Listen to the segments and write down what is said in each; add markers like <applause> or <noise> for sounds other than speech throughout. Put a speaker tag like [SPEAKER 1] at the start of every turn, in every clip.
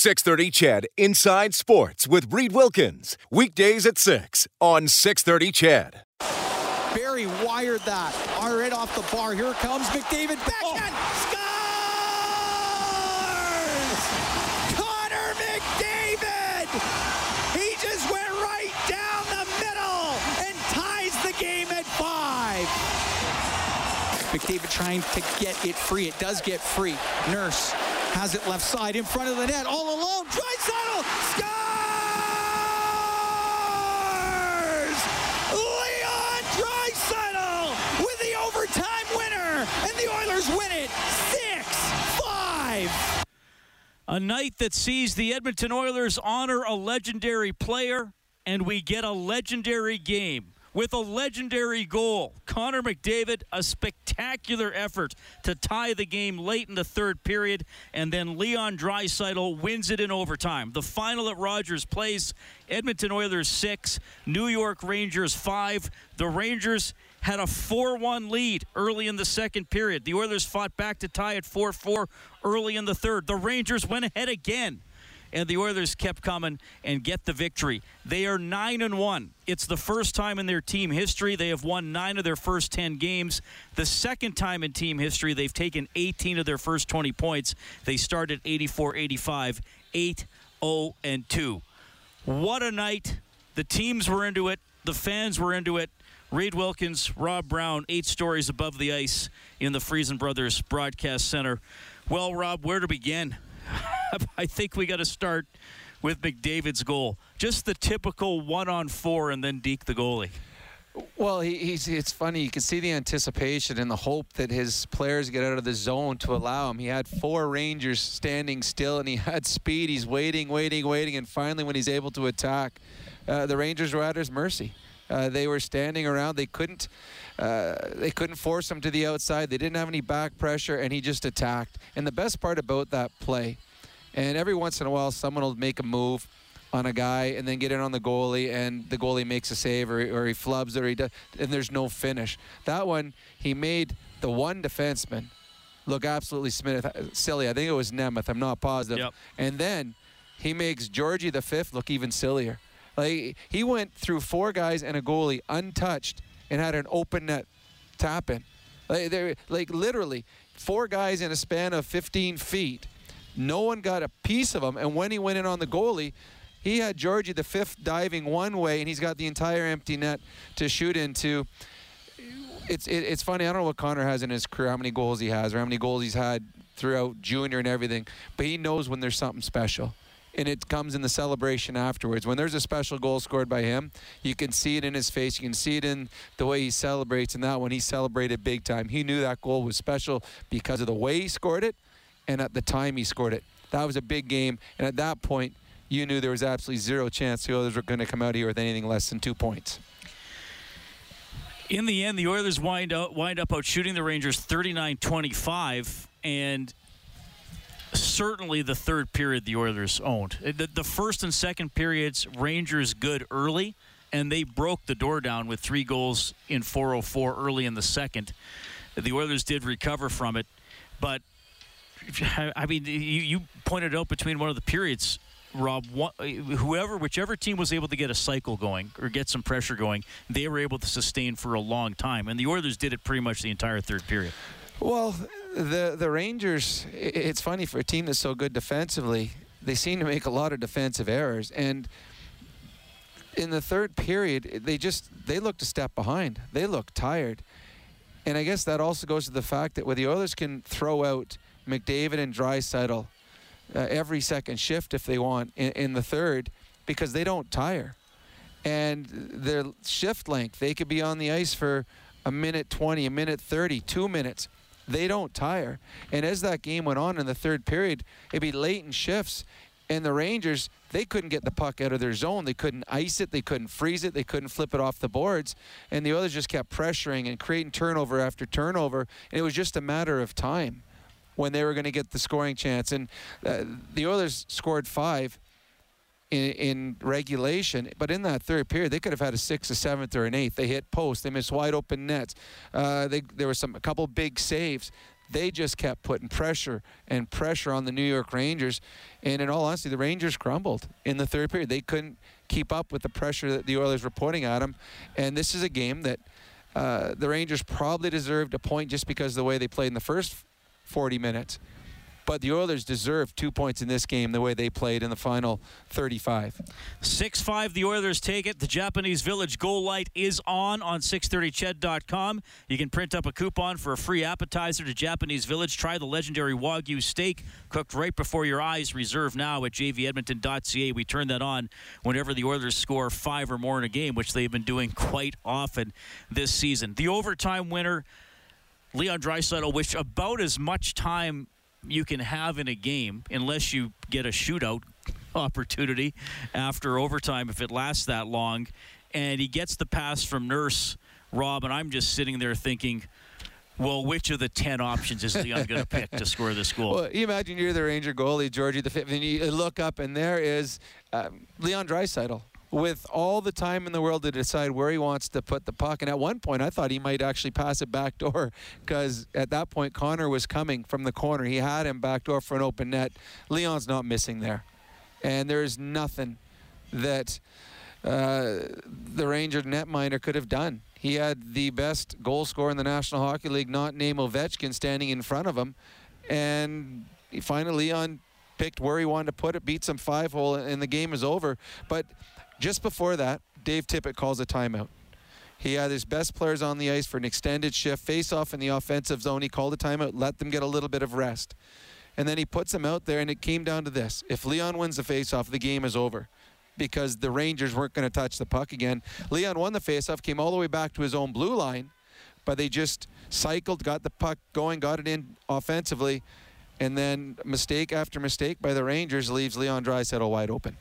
[SPEAKER 1] 630 CHED Inside Sports with Reed Wilkins. Weekdays at 6 on 630 CHED.
[SPEAKER 2] Barrie wired that. Right off the bar. Here comes McDavid. Backhand. Oh. Scores! Connor McDavid! He just went right down the middle and ties the game at five. McDavid trying to get it free. It does get free. Nurse has it left side in front of the net. All alone. Draisaitl scores! Leon Draisaitl with the overtime winner, and the Oilers win it 6-5.
[SPEAKER 3] A night that sees the Edmonton Oilers honor a legendary player, and we get a legendary game with a legendary goal. Connor McDavid, a spectacular effort to tie the game late in the third period, and then Leon Draisaitl wins it in overtime. The final at Rogers Place, Edmonton Oilers 6, New York Rangers 5. The Rangers had a 4 1 lead early in the second period. The Oilers fought back to tie at 4 4 early in the third. The Rangers went ahead again and the Oilers kept coming and get the victory. They are 9 and 1. It's the first time in their team history they have won 9 of their first 10 games. The second time in team history they've taken 18 of their first 20 points. They started 84-85, 8 0 and 2. What a night. The teams were into it. The fans were into it. Reed Wilkins, Rob Brown, eight stories above the ice in the Friesen Brothers Broadcast Center. Well, Rob, where to begin? <laughs> I think we got to start with McDavid's goal. Just the typical one on four and then Deke the goalie.
[SPEAKER 4] Well, he, he's, it's funny. You can see the anticipation and the hope that his players get out of the zone to allow him. He had four Rangers standing still, and he <laughs> had speed. He's waiting, waiting, waiting, and finally, when he's able to attack, uh, the Rangers were at his mercy. Uh, they were standing around. They couldn't. Uh, they couldn't force him to the outside. They didn't have any back pressure, and he just attacked. And the best part about that play, and every once in a while, someone will make a move on a guy and then get in on the goalie, and the goalie makes a save, or, or he flubs, or he does, and there's no finish. That one, he made the one defenseman look absolutely silly. I think it was Nemeth. I'm not positive.
[SPEAKER 3] Yep.
[SPEAKER 4] And then he makes Georgie the fifth look even sillier. Like he went through four guys and a goalie untouched and had an open net tap in. Like, like literally four guys in a span of 15 feet. No one got a piece of him. And when he went in on the goalie, he had Georgie the fifth diving one way, and he's got the entire empty net to shoot into. It's it, it's funny. I don't know what Connor has in his career, how many goals he has, or how many goals he's had throughout junior and everything. But he knows when there's something special and it comes in the celebration afterwards. When there's a special goal scored by him, you can see it in his face. You can see it in the way he celebrates. And that one, he celebrated big time. He knew that goal was special because of the way he scored it and at the time he scored it. That was a big game. And at that point, you knew there was absolutely zero chance the Oilers were going to come out here with anything less than two points.
[SPEAKER 3] In the end, the Oilers wind up, wind up out shooting the Rangers 39 25. And certainly the third period the Oilers owned. Uh, the, the, first and second periods, Rangers good early, and they broke the door down with three goals in 4:04 early in the second. The Oilers did recover from it, but I mean, you, you pointed out between one of the periods. Rob, whoever, whichever team was able to get a cycle going or get some pressure going, they were able to sustain for a long time. And the Oilers did it pretty much the entire third period.
[SPEAKER 4] Well, the the Rangers. It's funny for a team that's so good defensively. They seem to make a lot of defensive errors, and in the third period, they just they looked a step behind. They looked tired, and I guess that also goes to the fact that where the Oilers can throw out McDavid and Draisaitl uh, every second shift if they want in, in the third, because they don't tire, and their shift length they could be on the ice for a minute 20, a minute 30, two minutes they don't tire. And as that game went on in the third period, it'd be late in shifts. And the Rangers, they couldn't get the puck out of their zone. They couldn't ice it. They couldn't freeze it. They couldn't flip it off the boards. And the others just kept pressuring and creating turnover after turnover. And it was just a matter of time when they were going to get the scoring chance. And uh, the Oilers scored five in, in, regulation, but in that third period, they could have had a sixth, a seventh, or an eighth. They hit post. They missed wide open nets. Uh, they, there were some a couple big saves. they just kept putting pressure and pressure on the New York Rangers. And in all honesty, the Rangers crumbled in the third period. They couldn't keep up with the pressure that the Oilers were putting at them. And this is a game that uh, the Rangers probably deserved a point just because of the way they played in the first 40 minutes. But the Oilers deserved two points in this game the way they played in the final 35.
[SPEAKER 3] 6 5, the Oilers take it. The Japanese Village goal light is on on 630ched.com. You can print up a coupon for a free appetizer to Japanese Village. Try the legendary Wagyu steak cooked right before your eyes. Reserve now at jvedmonton.ca. We turn that on whenever the Oilers score five or more in a game, which they've been doing quite often this season. The overtime winner. Leon Draisaitl, which about as much time you can have in a game unless you get a shootout opportunity after overtime if it lasts that long. And he gets the pass from Nurse Rob, and I'm just sitting there thinking, well, which of the 10 options is Leon going to pick to score this goal?
[SPEAKER 4] Well, you imagine you're the Ranger goalie, Georgie the fifth, and you look up, and there is um, Leon Draisaitl with all the time in the world to decide where he wants to put the puck. And at one point, I thought he might actually pass it back door because at that point, Connor was coming from the corner. He had him back door for an open net. Leon's not missing there. And there's nothing that uh, the Ranger netminder could have done. He had the best goal scorer in the National Hockey League, not named Ovechkin, standing in front of him. And finally, Leon picked where he wanted to put it, beat some five hole, and the game is over. But just before that, Dave Tippett calls a timeout. He had his best players on the ice for an extended shift, face off in the offensive zone. He called a timeout, let them get a little bit of rest. And then he puts them out there, and it came down to this. If Leon wins the face-off, the game is over because the Rangers weren't going to touch the puck again. Leon won the face-off, came all the way back to his own blue line, but they just cycled, got the puck going, got it in offensively, and then mistake after mistake by the Rangers leaves Leon Draisaitl wide open.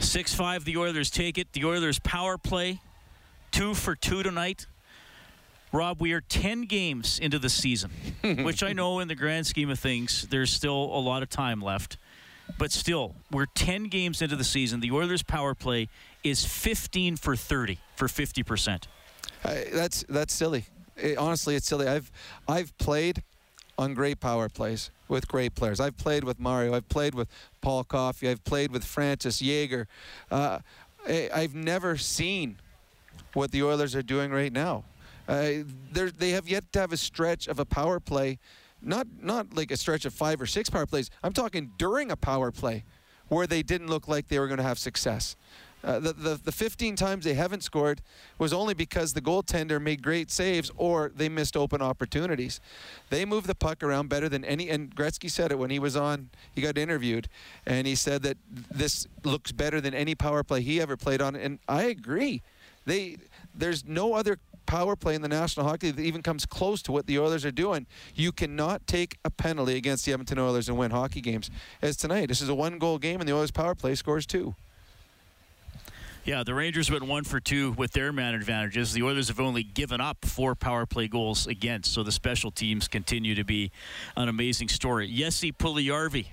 [SPEAKER 3] 6 5, the Oilers take it. The Oilers power play, two for two tonight. Rob, we are 10 games into the season, <laughs> which I know in the grand scheme of things, there's still a lot of time left. But still, we're 10 games into the season. The Oilers' power play is 15 for 30 for 50%.
[SPEAKER 4] Uh, that's that's silly. It, honestly, it's silly. I've I've played on great power plays with great players. I've played with Mario. I've played with Paul Coffey. I've played with Francis Jagr. Uh, I've never seen what the Oilers are doing right now. Uh, they have yet to have a stretch of a power play, not not like a stretch of five or six power plays. I'm talking during a power play, where they didn't look like they were going to have success. Uh, the, the, the 15 times they haven't scored was only because the goaltender made great saves or they missed open opportunities. They move the puck around better than any, and Gretzky said it when he was on, he got interviewed, and he said that this looks better than any power play he ever played on, and I agree. They, there's no other power play in the National Hockey League that even comes close to what the Oilers are doing. You cannot take a penalty against the Edmonton Oilers and win hockey games. As tonight, this is a one-goal game, and the Oilers' power play scores two.
[SPEAKER 3] Yeah, the Rangers went one for two with their man advantages. The Oilers have only given up four power play goals against, so the special teams continue to be an amazing story. Jesse Puljujarvi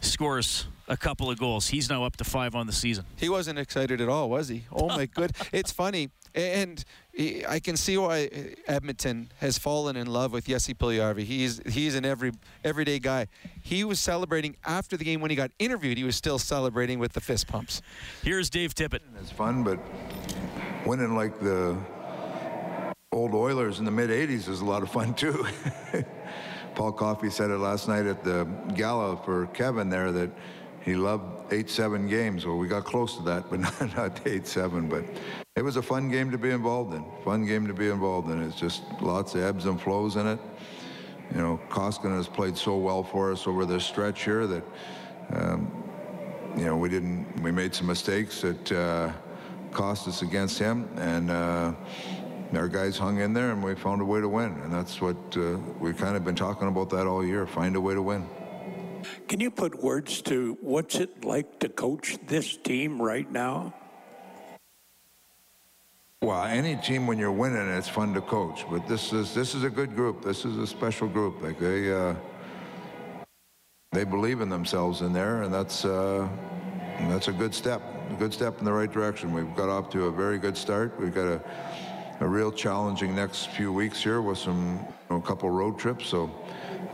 [SPEAKER 3] scores a couple of goals. He's now up to five on the season.
[SPEAKER 4] He wasn't excited at all, was he? Oh my <laughs> good! It's funny, and I can see why Edmonton has fallen in love with Jesse Puljujarvi. He's he's an every everyday guy. He was celebrating after the game when he got interviewed. He was still celebrating with the fist pumps.
[SPEAKER 3] Here's Dave Tippett.
[SPEAKER 5] It's fun, but winning like the old Oilers in the mid '80s is a lot of fun too. <laughs> Paul Coffey said it last night at the gala for Kevin there that he loved eight seven games. Well, we got close to that, but <laughs> not, not eight seven. But it was a fun game to be involved in. Fun game to be involved in. It's just lots of ebbs and flows in it. You know, Koskinen has played so well for us over this stretch here that, um, you know, we didn't. We made some mistakes that uh, cost us against him, and. Uh, our guys hung in there and we found a way to win. And that's what uh, we've kind of been talking about that all year find a way to win.
[SPEAKER 6] Can you put words to what's it like to coach this team right now?
[SPEAKER 5] Well, any team when you're winning, it's fun to coach. But this is this is a good group. This is a special group. Like they uh, they believe in themselves in there, and that's uh, that's a good step. A good step in the right direction. We've got off to a very good start. We've got a a real challenging next few weeks here with some you know, a couple road trips. So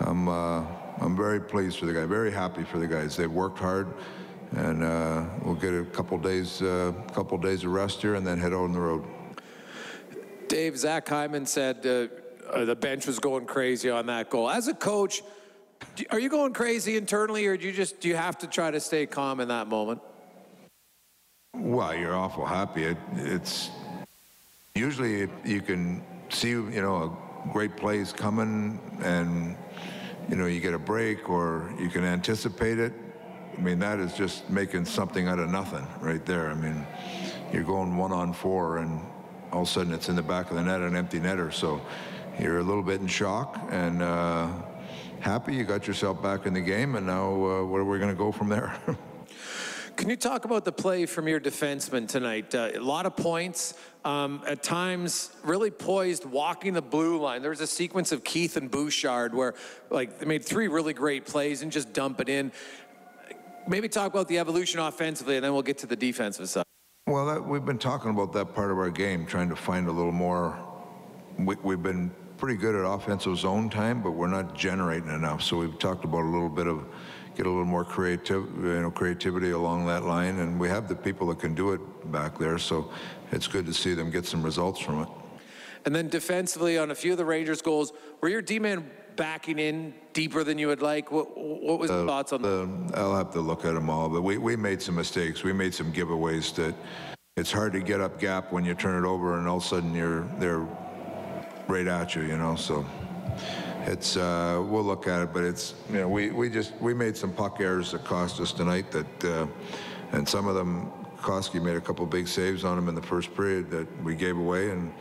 [SPEAKER 5] I'm uh, I'm very pleased for the guy, very happy for the guys. They've worked hard, and uh, we'll get a couple days uh, couple days of rest here, and then head out on the road.
[SPEAKER 7] Dave, Zach Hyman said uh, uh, the bench was going crazy on that goal. As a coach, do, are you going crazy internally, or do you just do you have to try to stay calm in that moment?
[SPEAKER 5] Well, you're awful happy. It, it's usually you can see, you know, a great plays coming, and you know you get a break, or you can anticipate it. I mean, that is just making something out of nothing right there. I mean, you're going one on four, and all of a sudden it's in the back of the net, an empty netter. So you're a little bit in shock and uh, happy you got yourself back in the game, and now uh, where are we going to go from there? <laughs>
[SPEAKER 7] Can you talk about the play from your defenseman tonight? Uh, a lot of points, um, at times really poised, walking the blue line. There was a sequence of Keith and Bouchard where, like, they made three really great plays and just dump it in. Maybe talk about the evolution offensively, and then we'll get to the defensive side.
[SPEAKER 5] Well, that, we've been talking about that part of our game, trying to find a little more. We, we've been pretty good at offensive zone time, but we're not generating enough. So we've talked about a little bit of get a little more creative, you know, creativity along that line, and we have the people that can do it back there. So it's good to see them get some results from it.
[SPEAKER 7] And then defensively, on a few of the Rangers' goals, were your D-man backing in deeper than you would like? What, what was the uh, thoughts on
[SPEAKER 5] the, um, I'll have to look at them all, but we, we made some mistakes. We made some giveaways that it's hard to get up gap when you turn it over and all of a sudden you're they're right at you, you know. So it's uh, we'll look at it, but it's you know we, we just we made some puck errors that cost us tonight that uh, and some of them Koski made a couple big saves on them in the first period that we gave away and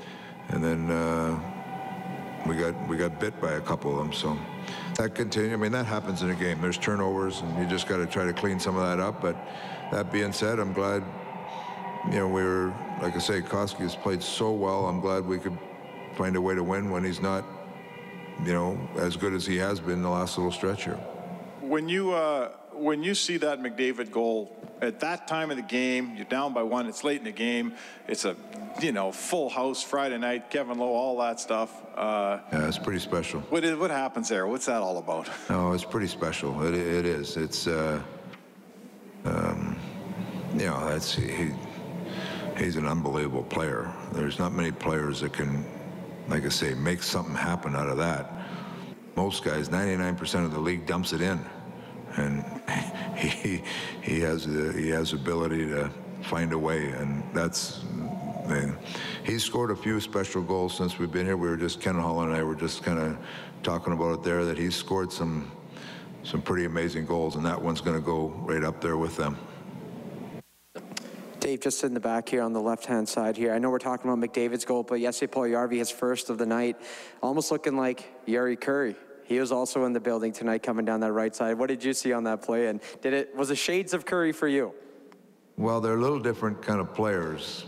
[SPEAKER 5] and then uh, we got we got bit by a couple of them so. That continue I mean that happens in a game. There's turnovers and you just got to try to clean some of that up but that being said I'm glad you know we were like I say Koski has played so well. I'm glad we could find a way to win when he's not you know, as good as he has been the last little stretch here.
[SPEAKER 8] When you uh, when you see that McDavid goal at that time of the game, you're down by one. It's late in the game. It's a you know full house Friday night. Kevin Lowe, all that stuff. Uh,
[SPEAKER 5] yeah, it's pretty special.
[SPEAKER 8] What is, what happens there? What's that all about? <laughs>
[SPEAKER 5] No, it's pretty special. It, it is. It's uh, um, you know that's he. He's an unbelievable player. There's not many players that can like I say, make something happen out of that. Most guys, 99% of the league dumps it in, and <laughs> he he has the he has ability to find a way, and that's. he's scored a few special goals since we've been here. We were just Ken Hall and I were just kind of talking about it there that he's scored some some pretty amazing goals, and that one's going to go right up there with them.
[SPEAKER 9] Dave, just in the back here on the left-hand side here. I know we're talking about McDavid's goal, but Jesse Puljujarvi, his first of the night, almost looking like Jari Kurri. He was also in the building tonight coming down that right side. What did you see on that play? And did it was it shades of Kurri for you?
[SPEAKER 5] Well, they're a little different kind of players,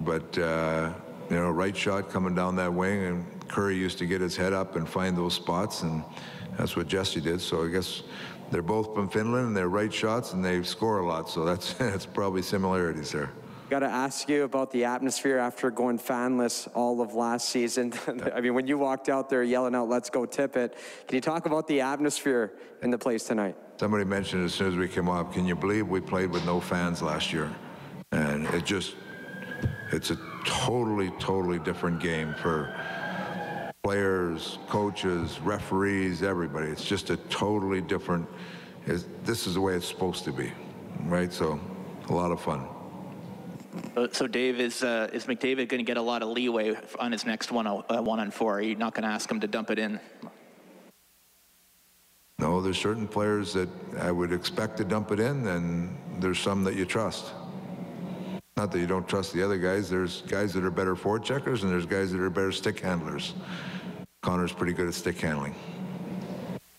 [SPEAKER 5] but uh, you know, right shot coming down that wing, and Kurri used to get his head up and find those spots, and that's what Jesse did. So I guess they're both from Finland and they're right shots and they score a lot. So that's <laughs> that's probably similarities there.
[SPEAKER 9] Got to ask you about the atmosphere after going fanless all of last season. <laughs> I mean, when you walked out there yelling out, let's go Tippett, can you talk about the atmosphere in the place tonight?
[SPEAKER 5] Somebody mentioned as soon as we came up, can you believe we played with no fans last year? And it just, it's a totally, totally different game for players, coaches, referees, everybody. It's just a totally different, this is the way it's supposed to be, right? So a lot of fun.
[SPEAKER 10] Uh, so Dave, is uh, is McDavid going to get a lot of leeway on his next one uh, one on four? Are you not going to ask him to dump it in?
[SPEAKER 5] No, there's certain players that I would expect to dump it in, and there's some that you trust. Not that you don't trust the other guys. There's guys that are better forward checkers, and there's guys that are better stick handlers. Connor's pretty good at stick handling.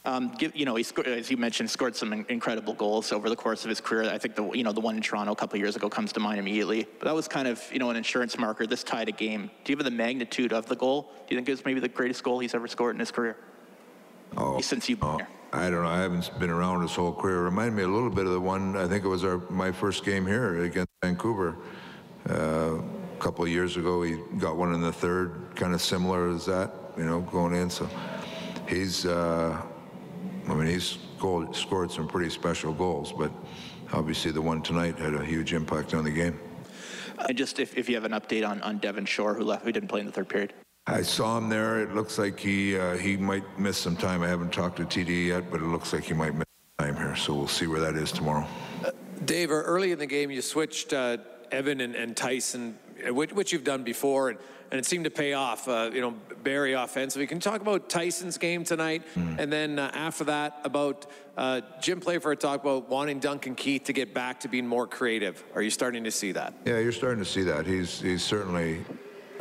[SPEAKER 10] Um, you know, he scored, as you mentioned, scored some incredible goals over the course of his career. I think the you know the one in Toronto a couple years ago comes to mind immediately. But that was kind of you know an insurance marker. This tied a game. Do you have the magnitude of the goal? Do you think it was maybe the greatest goal he's ever scored in his career?
[SPEAKER 5] Oh,
[SPEAKER 10] since you've been
[SPEAKER 5] oh,
[SPEAKER 10] here.
[SPEAKER 5] I don't know. I haven't been around his whole career. It reminded me a little bit of the one. I think it was our my first game here against Vancouver. Uh, couple of years ago, he got one in the third, kind of similar as that, you know, going in. So he's, uh, I mean, he's scored, scored some pretty special goals, but obviously the one tonight had a huge impact on the game.
[SPEAKER 10] And just if, if you have an update on, on Devin Shore, who left, who didn't play in the third period.
[SPEAKER 5] I saw him there. It looks like he uh, he might miss some time. I haven't talked to TD yet, but it looks like he might miss time here. So we'll see where that is tomorrow.
[SPEAKER 7] Uh, Dave, early in the game, you switched uh, Evan and, and Tyson, uh, which, which, you've done before, and, and it seemed to pay off. Uh, you know, Barrie offensively. Can you talk about Tyson's game tonight, mm. and then uh, after that about Jim Playfair talked about wanting Duncan Keith to get back to being more creative. Are you starting to see that?
[SPEAKER 5] Yeah, you're starting to see that. He's he's certainly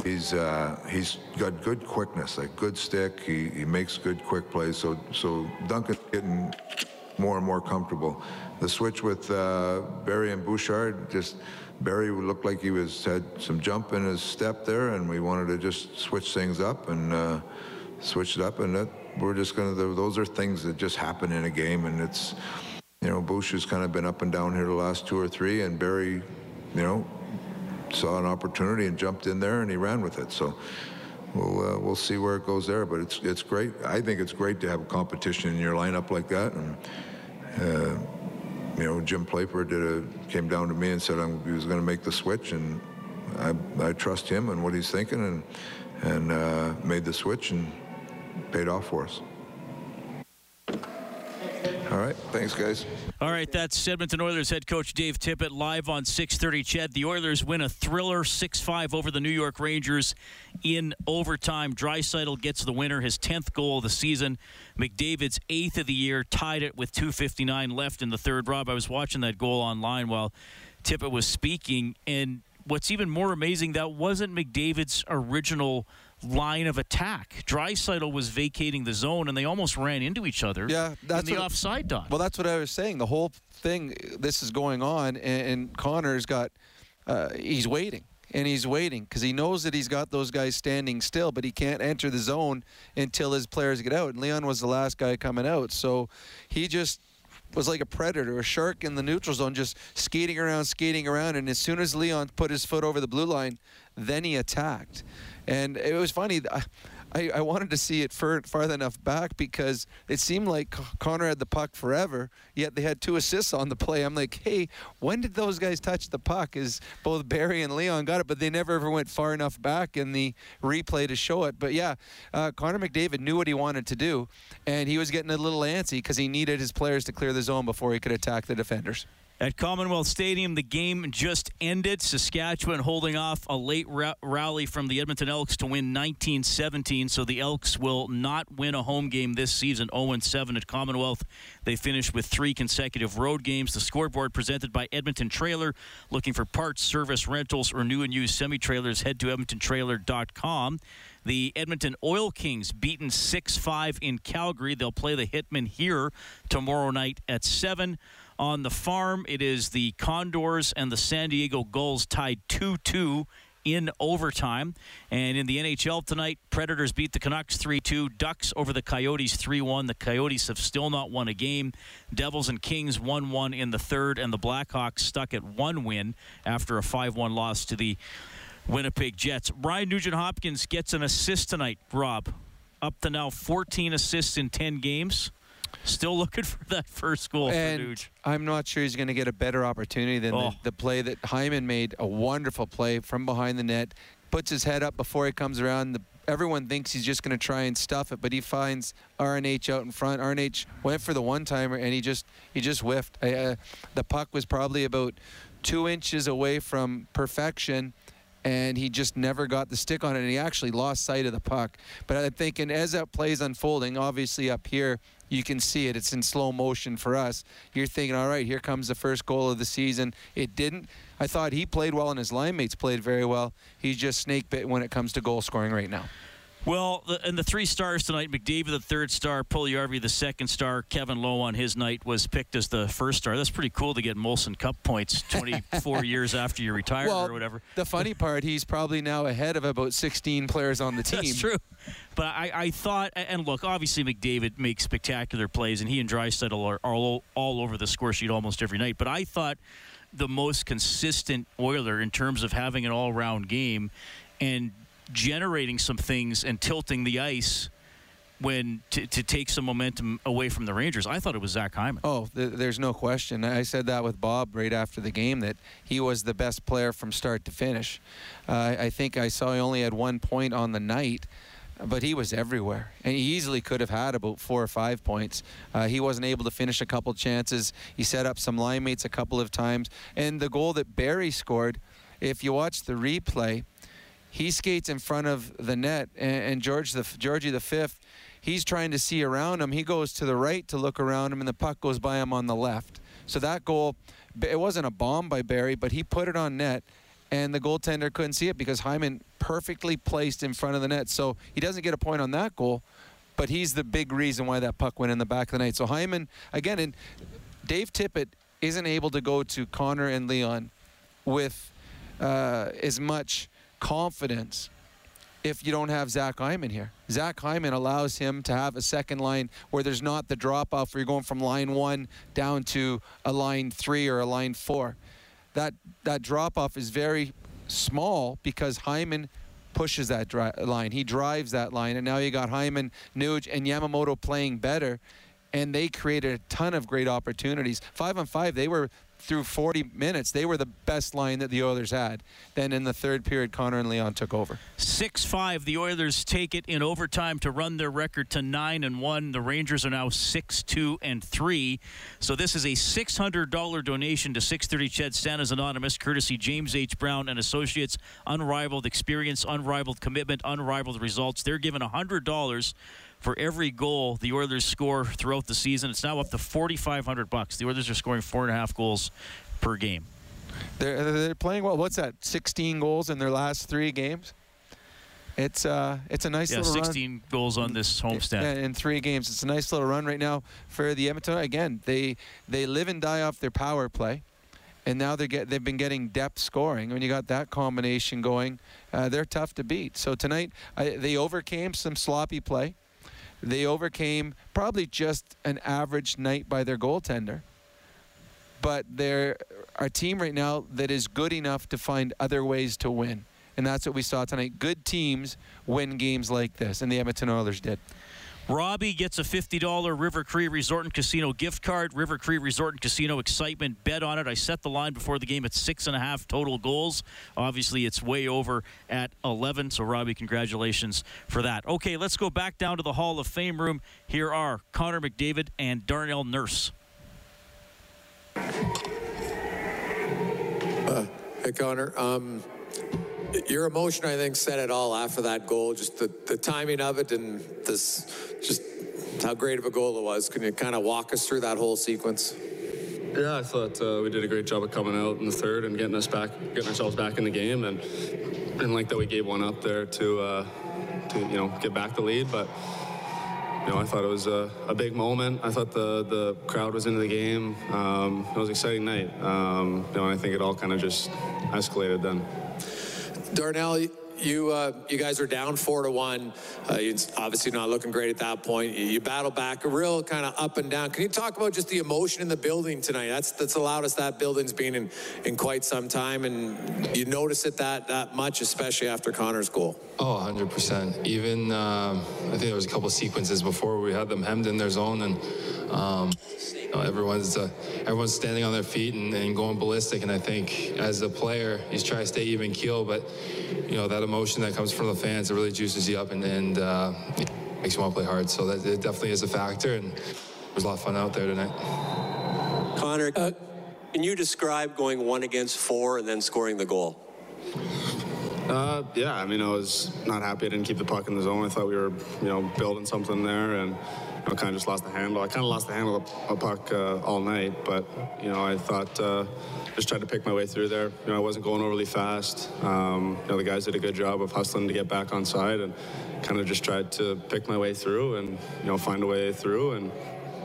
[SPEAKER 5] He's uh, he's got good quickness, like good stick. He, he makes good quick plays. So so Duncan's getting more and more comfortable. The switch with uh, Barrie and Bouchard, just Barrie looked like he was had some jump in his step there, and we wanted to just switch things up and uh, switch it up. And that, we're just gonna. Those are things that just happen in a game, and it's you know Bush has kind of been up and down here the last two or three, and Barrie, you know, saw an opportunity and jumped in there and he ran with it. So we'll uh, we'll see where it goes there. But it's it's great. I think it's great to have a competition in your lineup like that. And uh, you know, Jim Playfair did a came down to me and said I'm, he was going to make the switch, and I I trust him and what he's thinking, and and uh, made the switch and paid off for us. All right. Thanks, guys.
[SPEAKER 3] All right. That's Edmonton Oilers head coach Dave Tippett live on 6:30. CHED. The Oilers win a thriller 6-5 over the New York Rangers in overtime. Draisaitl gets the winner, his 10th goal of the season. McDavid's eighth of the year, tied it with 2:59 left in the third. Rob, I was watching that goal online while Tippett was speaking, and what's even more amazing, that wasn't McDavid's original line of attack. Draisaitl was vacating the zone, and they almost ran into each other.
[SPEAKER 4] Yeah, that's
[SPEAKER 3] in the offside dot.
[SPEAKER 4] Well, that's what I was saying. The whole thing, this is going on, and, and Connor's got, uh, he's waiting. And he's waiting because he knows that he's got those guys standing still, but he can't enter the zone until his players get out. And Leon was the last guy coming out, so he just was like a predator, a shark in the neutral zone, just skating around, skating around. And as soon as Leon put his foot over the blue line, then he attacked. And it was funny. I, I wanted to see it far, farther enough back because it seemed like Connor had the puck forever, yet they had two assists on the play. I'm like, hey, when did those guys touch the puck? Is both Barrie and Leon got it, but they never ever went far enough back in the replay to show it. But yeah, uh, Connor McDavid knew what he wanted to do, and he was getting a little antsy because he needed his players to clear the zone before he could attack the defenders.
[SPEAKER 3] At Commonwealth Stadium, the game just ended. Saskatchewan holding off a late ra- rally from the Edmonton Elks to win 19-17. So the Elks will not win a home game this season. 0-7 at Commonwealth. They finished with three consecutive road games. The scoreboard presented by Edmonton Trailer. Looking for parts, service, rentals, or new and used semi-trailers, head to edmontontrailer.com. The Edmonton Oil Kings beaten 6-5 in Calgary. They'll play the Hitmen here tomorrow night at 7. On the farm, it is the Condors and the San Diego Gulls tied 2 2 in overtime. And in the NHL tonight, Predators beat the Canucks 3 2, Ducks over the Coyotes 3 1. The Coyotes have still not won a game. Devils and Kings 1 1 in the third, and the Blackhawks stuck at one win after a 5 1 loss to the Winnipeg Jets. Ryan Nugent Hopkins gets an assist tonight, Rob. Up to now 14 assists in 10 games. Still looking for that first goal
[SPEAKER 4] and. I'm not sure he's going to get a better opportunity than oh. the, the, play that Hyman made. A wonderful play from behind the net. Puts his head up before he comes around. The, everyone thinks he's just going to try and stuff it, but he finds RNH out in front. RNH went for the one timer and he just he just whiffed. Uh, the puck was probably about two inches away from perfection and he just never got the stick on it, and he actually lost sight of the puck. But I'm thinking as that play's unfolding, obviously up here, you can see it. It's in slow motion for us. You're thinking, all right, here comes the first goal of the season. It didn't. I thought he played well, and his line mates played very well. He's just snake bit when it comes to goal scoring right now.
[SPEAKER 3] Well, the, and the three stars tonight: McDavid, the third star; Puljujarvi, the second star. Kevin Lowe on his night was picked as the first star. That's pretty cool to get Molson Cup points <laughs> 24 years after you retire
[SPEAKER 4] well,
[SPEAKER 3] or whatever.
[SPEAKER 4] The funny part, he's probably now ahead of about 16 players on the <laughs> team.
[SPEAKER 3] That's true. But I, I thought, and look, obviously McDavid makes spectacular plays, and he and Draisaitl are, are all, all over the score sheet almost every night. But I thought the most consistent Oiler in terms of having an all-round game and generating some things and tilting the ice when to, to take some momentum away from the Rangers. I thought it was Zach Hyman.
[SPEAKER 4] Oh, th- there's no question. I said that with Bob right after the game that he was the best player from start to finish. Uh, I think I saw he only had one point on the night. But he was everywhere, and he easily could have had about four or five points. Uh, he wasn't able to finish a couple chances. He set up some line mates a couple of times, and the goal that Barrie scored, if you watch the replay, he skates in front of the net, and, and George the Georgie the fifth, he's trying to see around him. He goes to the right to look around him, and the puck goes by him on the left. So that goal, it wasn't a bomb by Barrie, but he put it on net, and the goaltender couldn't see it because Hyman perfectly placed in front of the net. So he doesn't get a point on that goal, but he's the big reason why that puck went in the back of the net. So Hyman, again, and Dave Tippett isn't able to go to Connor and Leon with uh, as much confidence if you don't have Zach Hyman here. Zach Hyman allows him to have a second line where there's not the drop off where you're going from line one down to a line three or a line four. That that drop off is very small because Hyman pushes that dri- line. He drives that line, and now you got Hyman, Nuge, and Yamamoto playing better, and they created a ton of great opportunities. Five on five, they were through 40 minutes, they were the best line that the Oilers had. Then in the third period, Connor and Leon took over.
[SPEAKER 3] 6 5. The Oilers take it in overtime to run their record to 9 and 1. The Rangers are now 6 2 and 3. So this is a $600 donation to 630 Ched Santa's Anonymous, courtesy James H. Brown and Associates. Unrivaled experience, unrivaled commitment, unrivaled results. They're given $100 for every goal the Oilers score throughout the season. It's now up to 4,500 bucks. The Oilers are scoring four and a half goals per game.
[SPEAKER 4] They're they're playing well. What's that? 16 goals in their last three games. It's uh, it's a nice little
[SPEAKER 3] yeah,
[SPEAKER 4] little
[SPEAKER 3] 16
[SPEAKER 4] run.
[SPEAKER 3] goals on this homestand.
[SPEAKER 4] Yeah, in three games. It's a nice little run right now for the Edmonton. Again, they they live and die off their power play, and now they get they've been getting depth scoring. When you got that combination going, uh, they're tough to beat. So tonight I, they overcame some sloppy play. They overcame probably just an average night by their goaltender. But they're a team right now that is good enough to find other ways to win. And that's what we saw tonight. Good teams win games like this, and the Edmonton Oilers did.
[SPEAKER 3] Robbie gets a $50 River Cree Resort and Casino gift card. River Cree Resort and Casino excitement. Bet on it. I set the line before the game at six and a half total goals. Obviously, it's way over at 11. So, Robbie, congratulations for that. Okay, let's go back down to the Hall of Fame room. Here are Connor McDavid and Darnell Nurse.
[SPEAKER 7] Uh, hey, Connor. Um, your emotion, I think, said it all after that goal. Just the, the timing of it and this, just how great of a goal it was. Can you kind of walk us through that whole sequence?
[SPEAKER 11] Yeah, I thought uh, we did a great job of coming out in the third and getting us back, getting ourselves back in the game, and didn't like that we gave one up there to, uh, to you know, get back the lead. But you know, I thought it was a, a big moment. I thought the the crowd was into the game. Um, it was an exciting night. Um, you know, and I think it all kind of just escalated then.
[SPEAKER 7] Darnell, you uh, you guys are down four to one. Uh, obviously not looking great at that point. You, you battle back, a real kind of up and down. Can you talk about just the emotion in the building tonight? That's that's the loudest that building's been in in quite some time, and you notice it that that much, especially after Connor's goal.
[SPEAKER 12] Oh, 100%. Even um, I think there was a couple sequences before we had them hemmed in their zone, and um, you know, everyone's uh, everyone's standing on their feet and, and, going ballistic. And I think as a player, you try to stay even keel, but you know that emotion that comes from the fans, it really juices you up and, and uh, makes you want to play hard. So that it definitely is a factor, and it was a lot of fun out there tonight.
[SPEAKER 13] Connor, uh, can you describe going one against four and then scoring the goal?
[SPEAKER 11] Uh, yeah, I mean, I was not happy I didn't keep the puck in the zone. I thought we were, you know, building something there, and know, kind of just lost the handle. I kind of lost the handle of the puck uh, all night, but you know, I thought uh, just tried to pick my way through there. You know, I wasn't going overly fast. Um, you know, the guys did a good job of hustling to get back on side, and kind of just tried to pick my way through and you know find a way through and.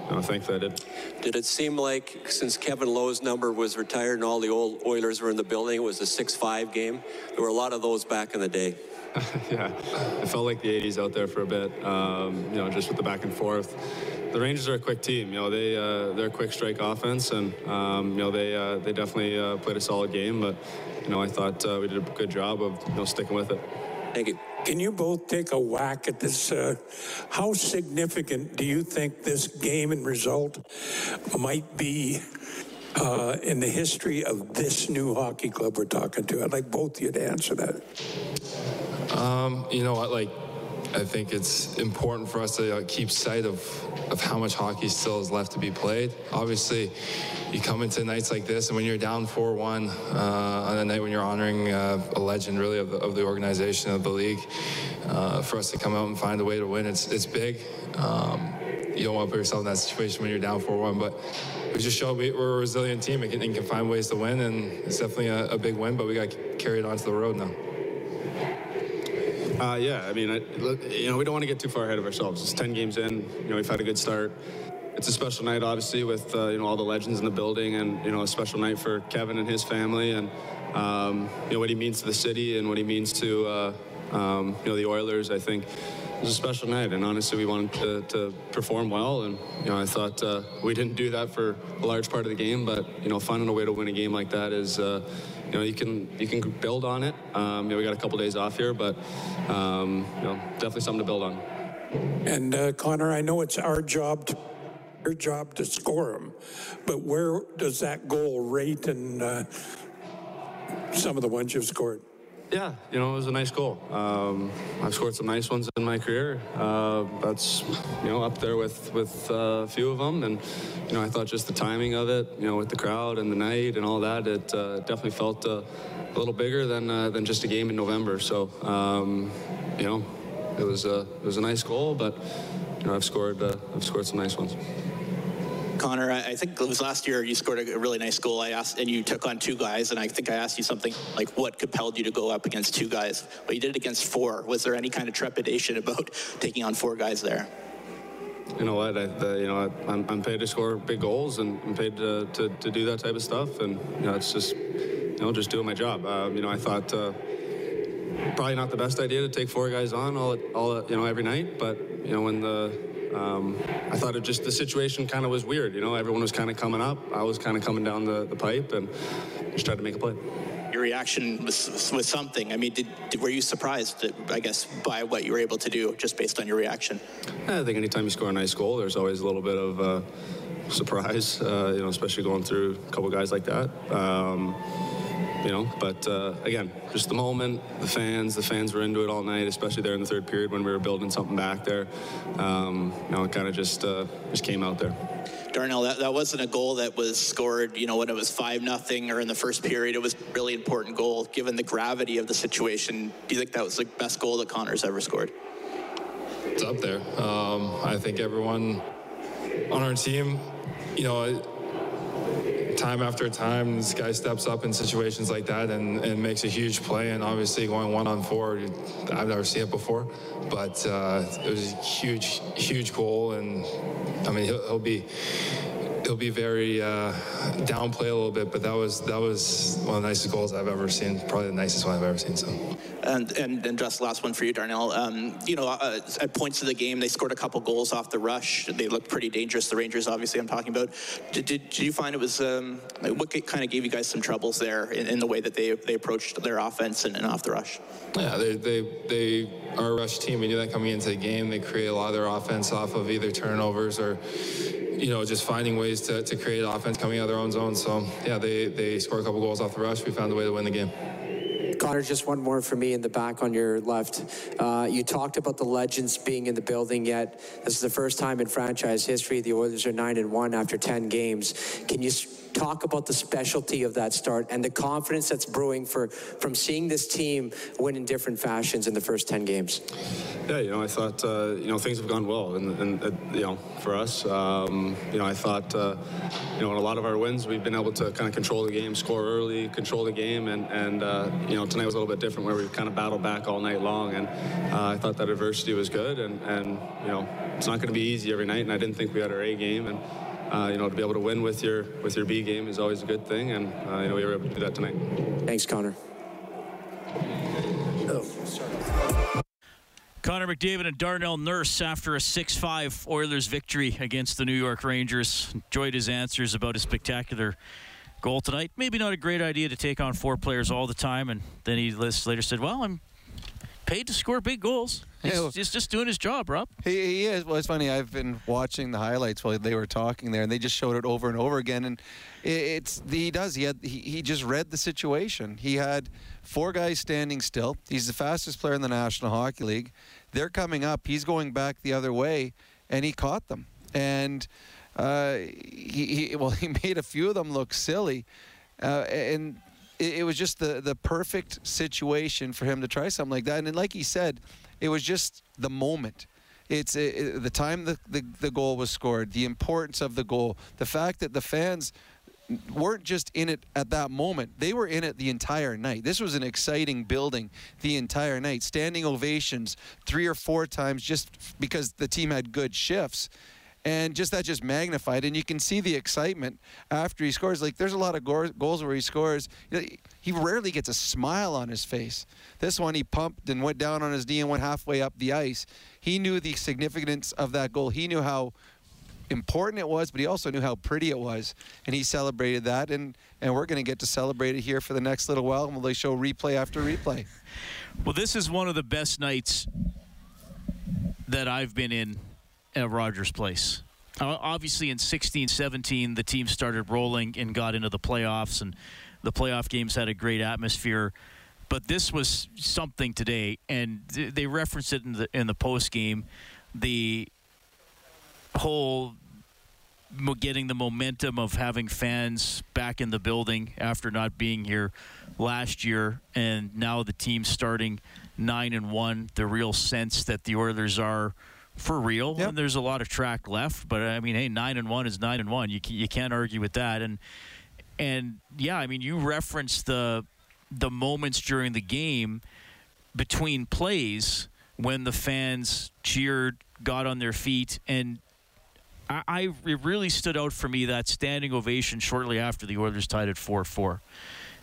[SPEAKER 11] You know, thankfully I did.
[SPEAKER 13] Did it seem like since Kevin Lowe's number was retired and all the old Oilers were in the building, it was a 6-5 game? There were a lot of those back in the day. <laughs>
[SPEAKER 11] yeah, it felt like the 80s out there for a bit. Um, you know, just with the back and forth. The Rangers are a quick team. You know, they uh, they're a quick strike offense, and um, you know they uh, they definitely uh, played a solid game. But you know, I thought uh, we did a good job of you know sticking with it.
[SPEAKER 13] Thank you.
[SPEAKER 6] Can you both take a whack at this? Uh, how significant do you think this game and result might be uh, in the history of this new hockey club we're talking to? I'd like both of you to answer that.
[SPEAKER 12] Um, you know what, like, I think it's important for us to uh, keep sight of, of how much hockey still is left to be played. Obviously, you come into nights like this, and when you're down 4-1 uh, on a night when you're honoring uh, a legend, really, of the, of the organization of the league, uh, for us to come out and find a way to win, it's it's big. Um, you don't want to put yourself in that situation when you're down 4-1, but we just showed we, are a resilient team and can, and can, find ways to win, and it's definitely a, a big win, but we got to carry it onto the road now.
[SPEAKER 11] Uh, yeah, I mean, I, you know, we don't want to get too far ahead of ourselves. It's 10 games in. You know, we've had a good start. It's a special night, obviously, with uh, you know all the legends in the building, and you know a special night for Kevin and his family, and um, you know what he means to the city and what he means to uh, um, you know the Oilers. I think it was a special night, and honestly, we wanted to, to perform well, and you know I thought uh, we didn't do that for a large part of the game, but you know finding a way to win a game like that is uh, you know, you can you can build on it. Um, you know, we got a couple days off here, but um, you know, definitely something to build on.
[SPEAKER 6] And uh, Connor, I know it's our job to your job to score them, but where does that goal rate in uh, some of the ones you've scored?
[SPEAKER 11] Yeah, you know, it was a nice goal. Um, I've scored some nice ones in my career. Uh, that's, you know, up there with with uh, a few of them. And, you know, I thought just the timing of it, you know, with the crowd and the night and all that, it uh, definitely felt uh, a little bigger than uh, than just a game in November. So, um, you know, it was a it was a nice goal, but you know, I've scored uh, I've scored some nice ones.
[SPEAKER 10] Connor, I think it was last year you scored a really nice goal. I asked, and you took on two guys, and I think I asked you something like, what compelled you to go up against two guys? Well, you did it against four. Was there any kind of trepidation about <laughs> taking on four guys there?
[SPEAKER 11] You know what? I, the, you know, I, am I'm paid to score big goals, and I'm paid to, to, to, do that type of stuff, and you know, it's just, you know, just doing my job. Um, you know, I thought. Uh, probably not the best idea to take four guys on all, all you know every night, but you know when the um, I thought it just the situation kind of was weird. You know, everyone was kind of coming up. I was kind of coming down the, the pipe and just tried to make a play.
[SPEAKER 10] Your reaction was, was something. I mean, did, did, were you surprised, that, I guess, by what you were able to do just based on your reaction?
[SPEAKER 11] I think anytime you score a nice goal, there's always a little bit of uh, surprise, uh, you know, especially going through a couple guys like that. Um, you know. But uh, again, just the moment, the fans, the fans were into it all night, especially there in the third period when we were building something back there. Um, you know, it kind of just uh, just came out there.
[SPEAKER 10] Darnell, that, that wasn't a goal that was scored, you know, when it was 5 nothing or in the first period. It was a really important goal given the gravity of the situation. Do you think that was the best goal that Connor's ever scored?
[SPEAKER 12] It's up there. Um, I think everyone on our team, you know, time after time, this guy steps up in situations like that and, and makes a huge play. And obviously, going one on four, I've never seen it before, but uh, it was a huge, huge goal. And I mean, he'll, he'll be he'll be very uh, downplay a little bit, but that was that was one of the nicest goals I've ever seen. Probably the nicest one I've ever seen. So.
[SPEAKER 10] And and, and just last one for you, Darnell. Um, you know, uh, at points of the game, they scored a couple goals off the rush. They looked pretty dangerous. The Rangers, obviously, I'm talking about. Did, did, did you find it was um, what kind of gave you guys some troubles there in, in, the way that they they approached their offense and, and off the rush?
[SPEAKER 12] Yeah, they they they are a rush team. We knew that coming into the game. They create a lot of their offense off of either turnovers or you know, just finding ways to, to create offense coming out of their own zone. So, yeah, they, they scored a couple goals off the rush. We found a way to win the game.
[SPEAKER 9] Connor, just one more for me in the back on your left. Uh, you talked about the legends being in the building, yet this is the first time in franchise history the Oilers are 9 and 1 after 10 games. Can you
[SPEAKER 14] talk about the specialty of that start and the confidence that's brewing for from seeing this team win in different fashions in the first 10 games.
[SPEAKER 11] Yeah, you know, I thought, uh, you know, things have gone well, and, and uh, you know, for us, um, you know, I thought, uh, you know, in a lot of our wins, we've been able to kind of control the game, score early, control the game, and, and uh, you know, tonight was a little bit different where we kind of battled back all night long, and uh, I thought that adversity was good, and, and you know, it's not going to be easy every night, and I didn't think we had our A game, and uh, you know, to be able to win with your with your B game is always a good thing, and uh, you know, we were able to do that tonight.
[SPEAKER 14] Thanks, Connor.
[SPEAKER 3] Connor McDavid and Darnell Nurse after a 6 5 Oilers victory against the New York Rangers. Enjoyed his answers about his spectacular goal tonight. Maybe not a great idea to take on four players all the time. And then he later said, Well, I'm paid to score big goals. He's,
[SPEAKER 4] Yeah, well-
[SPEAKER 3] he's just doing his job, Rob.
[SPEAKER 4] He, he is. Well, it's funny. I've been watching the highlights while they were talking there, and they just showed it over and over again. And it, it's he does. He had he, he just read the situation. He had four guys standing still. He's the fastest player in the National Hockey League. They're coming up. He's going back the other way, and he caught them. And uh, he, he well, <laughs> he made a few of them look silly, uh, and it, it was just the the perfect situation for him to try something like that. And like he said, it was just the moment. It's uh, the time the, the the goal was scored, the importance of the goal, the fact that the fans weren't just in it at that moment. They were in it the entire night. This was an exciting building the entire night. Standing ovations three or four times just because the team had good shifts. And just that just magnified, and you can see the excitement after he scores. Like there's a lot of go- goals where he scores, he rarely gets a smile on his face. This one he pumped and went down on his knee and went halfway up the ice. He knew the significance of that goal. He knew how important it was, but he also knew how pretty it was, and he celebrated that. And and we're going to get to celebrate it here for the next little while, and we'll show replay after replay.
[SPEAKER 3] Well, this is one of the best nights that I've been in at Rogers Place. Uh, Obviously, in 16 17, the team started rolling and got into the playoffs, and the playoff games had a great atmosphere. But this was something today, and they referenced it in the in the post game. The whole getting the momentum of having fans back in the building after not being here last year, and now the team starting nine and one. The real sense that the Oilers are for real, and there's a lot of track left. But I mean, hey, nine and one is nine and one. You you can't argue with that. And and yeah, I mean, you referenced the the moments during the game between plays when the fans cheered, got on their feet, and I, I it really stood out for me that standing ovation shortly after the Oilers tied at four four.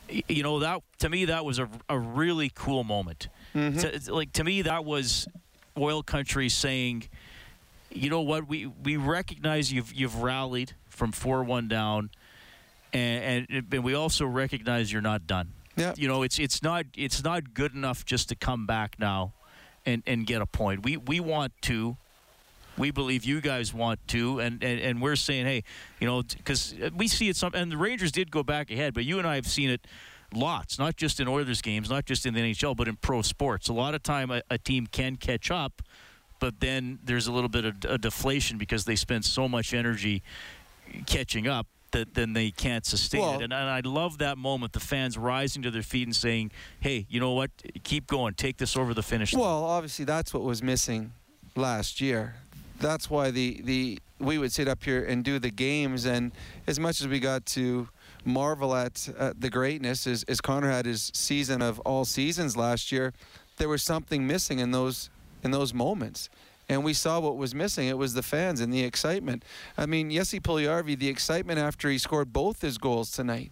[SPEAKER 3] You know that to me that was a, a really cool moment.
[SPEAKER 4] Mm-hmm.
[SPEAKER 3] To- like to me that was oil country saying, you know what we we recognize you've you've rallied from four one down, and, and and we also recognize you're not done.
[SPEAKER 4] Yeah.
[SPEAKER 3] You know it's it's not it's not good enough just to come back now, and and get a point. We we want to. We believe you guys want to, and, and, and we're saying, hey, you know, because we see it some, and the Rangers did go back ahead, but you and I have seen it lots, not just in Oilers games, not just in the NHL, but in pro sports. A lot of time a, a team can catch up, but then there's a little bit of a deflation because they spend so much energy catching up that then they can't sustain
[SPEAKER 4] Well-
[SPEAKER 3] it. And, and I love that moment, the fans rising to their feet and saying, hey, you know what, keep going, take this over the finish line.
[SPEAKER 4] Well, obviously that's what was missing last year. That's why the the we would sit up here and do the games, and as much as we got to marvel at uh, the greatness, as, as Connor had his season of all seasons last year, there was something missing in those in those moments. And we saw what was missing. It was the fans and the excitement. I mean, Jesse Puljujärvi, the excitement after he scored both his goals tonight.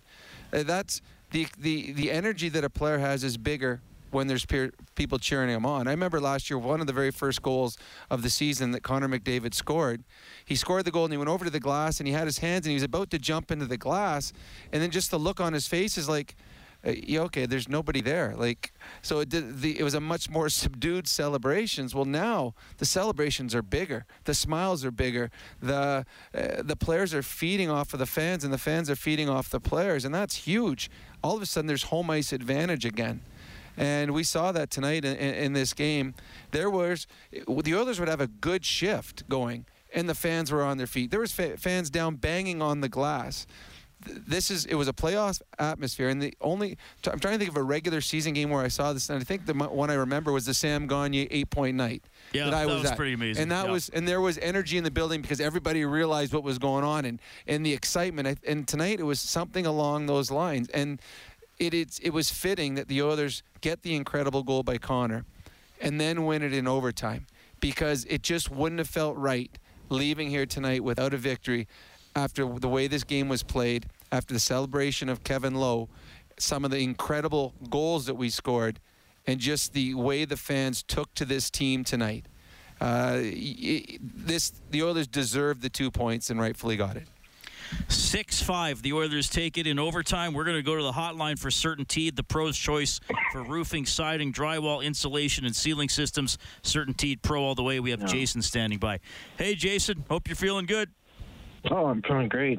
[SPEAKER 4] Uh, that's the, the the energy that a player has is bigger when there's peer, people cheering him on. I remember last year one of the very first goals of the season that Connor McDavid scored. He scored the goal and he went over to the glass and he had his hands and he was about to jump into the glass, and then just the look on his face is like. Uh, okay, there's nobody there. Like, so it did. The, it was a much more <laughs> subdued celebrations. Well, now the celebrations are bigger. The smiles are bigger. The uh, the players are feeding off of the fans, and the fans are feeding off the players, and that's huge. All of a sudden, there's home ice advantage again. And we saw that tonight in, in, this game. There was the Oilers would have a good shift going, and the fans were on their feet. There was fa- fans down banging on the glass, this is it was a playoff atmosphere, and the only I'm trying to think of a regular season game where I saw this, and I think the one I remember was the Sam Gagner eight point night.
[SPEAKER 3] Yeah,
[SPEAKER 4] that I
[SPEAKER 3] that
[SPEAKER 4] was,
[SPEAKER 3] was
[SPEAKER 4] at.
[SPEAKER 3] pretty amazing,
[SPEAKER 4] And that
[SPEAKER 3] yeah.
[SPEAKER 4] was and there was energy in the building because everybody realized what was going on and and the excitement. And tonight it was something along those lines, and it it's, it was fitting that the Oilers get the incredible goal by Connor, and then win it in overtime because it just wouldn't have felt right leaving here tonight without a victory after the way this game was played, after the celebration of Kevin Lowe, some of the incredible goals that we scored, and just the way the fans took to this team tonight. Uh, this the Oilers deserved the two points and rightfully got it.
[SPEAKER 3] 6 5. The Oilers take it in overtime. We're going to go to the hotline for CertainTeed, the pro's choice for roofing, siding, drywall, insulation, and ceiling systems. CertainTeed Pro all the way. We have Jason standing by. Hey, Jason. Hope you're feeling good.
[SPEAKER 15] Oh, I'm feeling great.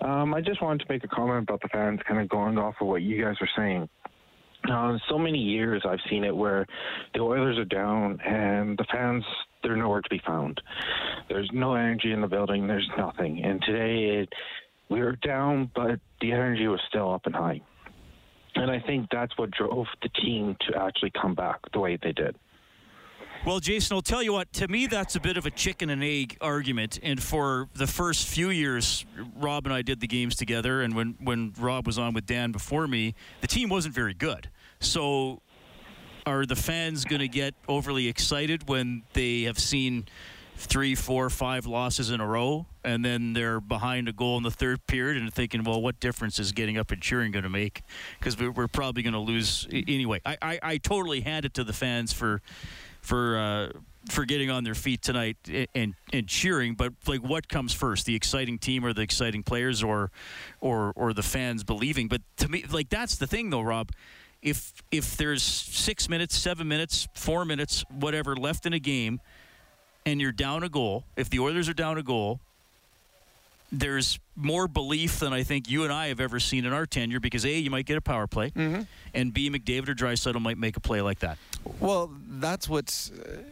[SPEAKER 15] Um, I just wanted to make a comment about the fans, kind of going off of what you guys were saying. Uh, so many years I've seen it where the Oilers are down and the fans they're nowhere to be found. There's no energy in the building. There's nothing. And today it, we were down, but the energy was still up and high. And I think that's what drove the team to actually come back the way they did.
[SPEAKER 3] Well, Jason, I'll tell you what, to me, that's a bit of a chicken and egg argument. And for the first few years, Rob and I did the games together. And when, when Rob was on with Dan before me, the team wasn't very good. So are the fans going to get overly excited when they have seen three, four, five losses in a row, and then they're behind a goal in the third period and thinking, well, what difference is getting up and cheering going to make? Because we're probably going to lose anyway. I, I, I totally hand it to the fans for for uh, for getting on their feet tonight and and cheering. But like, what comes first, the exciting team or the exciting players, or or or the fans believing? But to me, like that's the thing, though, Rob. If if there's six minutes, seven minutes, four minutes, whatever left in a game, and you're down a goal, if the Oilers are down a goal, there's more belief than I think you and I have ever seen in our tenure because A, you might get a power play, and B, McDavid or Draisaitl might make a play like that.
[SPEAKER 4] Well, that's what's uh,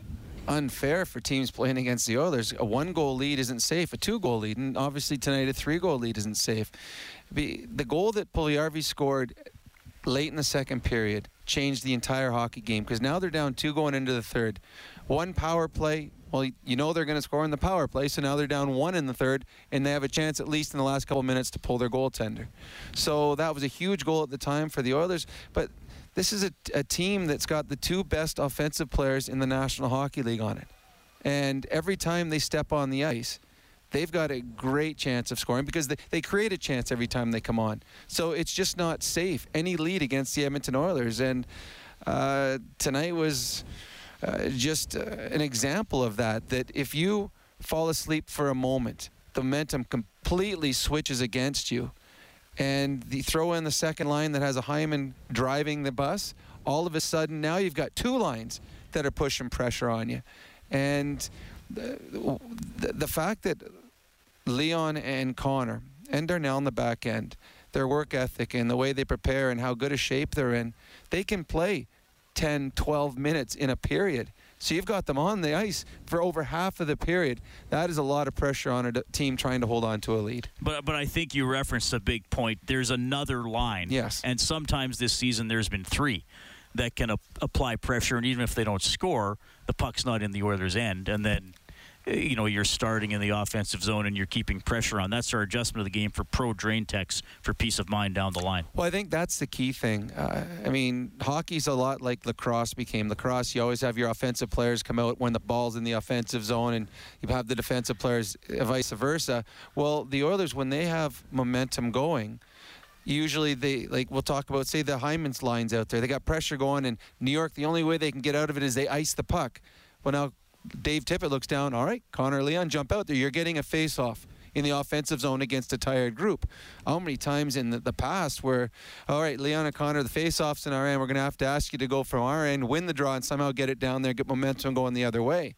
[SPEAKER 4] unfair for teams playing against the Oilers. A one goal lead isn't safe. A two goal lead, and obviously tonight a three goal lead isn't safe. The goal that Puljujärvi scored late in the second period changed the entire hockey game because now they're down two going into the third. One power play. Well, you know they're going to score in the power play, so now they're down one in the third, and they have a chance at least in the last couple minutes to pull their goaltender. So that was a huge goal at the time for the Oilers, but this is a, a team that's got the two best offensive players in the National Hockey League on it. And every time they step on the ice, they've got a great chance of scoring because they, they create a chance every time they come on. So it's just not safe. Any lead against the Edmonton Oilers. And uh, tonight was uh, just uh, an example of that. That if you fall asleep for a moment, the momentum completely switches against you and the throw in the second line that has a Hyman driving the bus, all of a sudden now you've got two lines that are pushing pressure on you. And the, the, fact that Leon and Connor and Darnell in the back end, their work ethic and the way they prepare and how good a shape they're in, they can play 10, 12 minutes in a period. So you've got them on the ice for over half of the period. That is a lot of pressure on a team trying to hold on to a lead.
[SPEAKER 3] But but I think you referenced a big point. There's another line.
[SPEAKER 4] Yes.
[SPEAKER 3] And sometimes this season there's been three that can ap- apply pressure, and even if they don't score, the puck's not in the Oilers' end, and then. uh, You know, you're starting in the offensive zone and you're keeping pressure on. That's our adjustment of the game for pro drain techs for peace of mind down the line.
[SPEAKER 4] Well, I think that's the key thing. Uh, I mean, hockey's a lot like lacrosse became. Lacrosse, you always have your offensive players come out when the ball's in the offensive zone, and you have the defensive players uh, vice versa. Well, the Oilers, when they have momentum going, usually they like we'll talk about say the Hyman's lines out there. They got pressure going, and New York. The only way they can get out of it is they ice the puck. Well, now Dave Tippett looks down. All right, Connor Leon, jump out there. You're getting a face-off in the offensive zone against a tired group. How many times in the, the past where, all right, Leon and Connor, the face-offs in our end, we're going to have to ask you to go from our end, win the draw, and somehow get it down there, get momentum going the other way.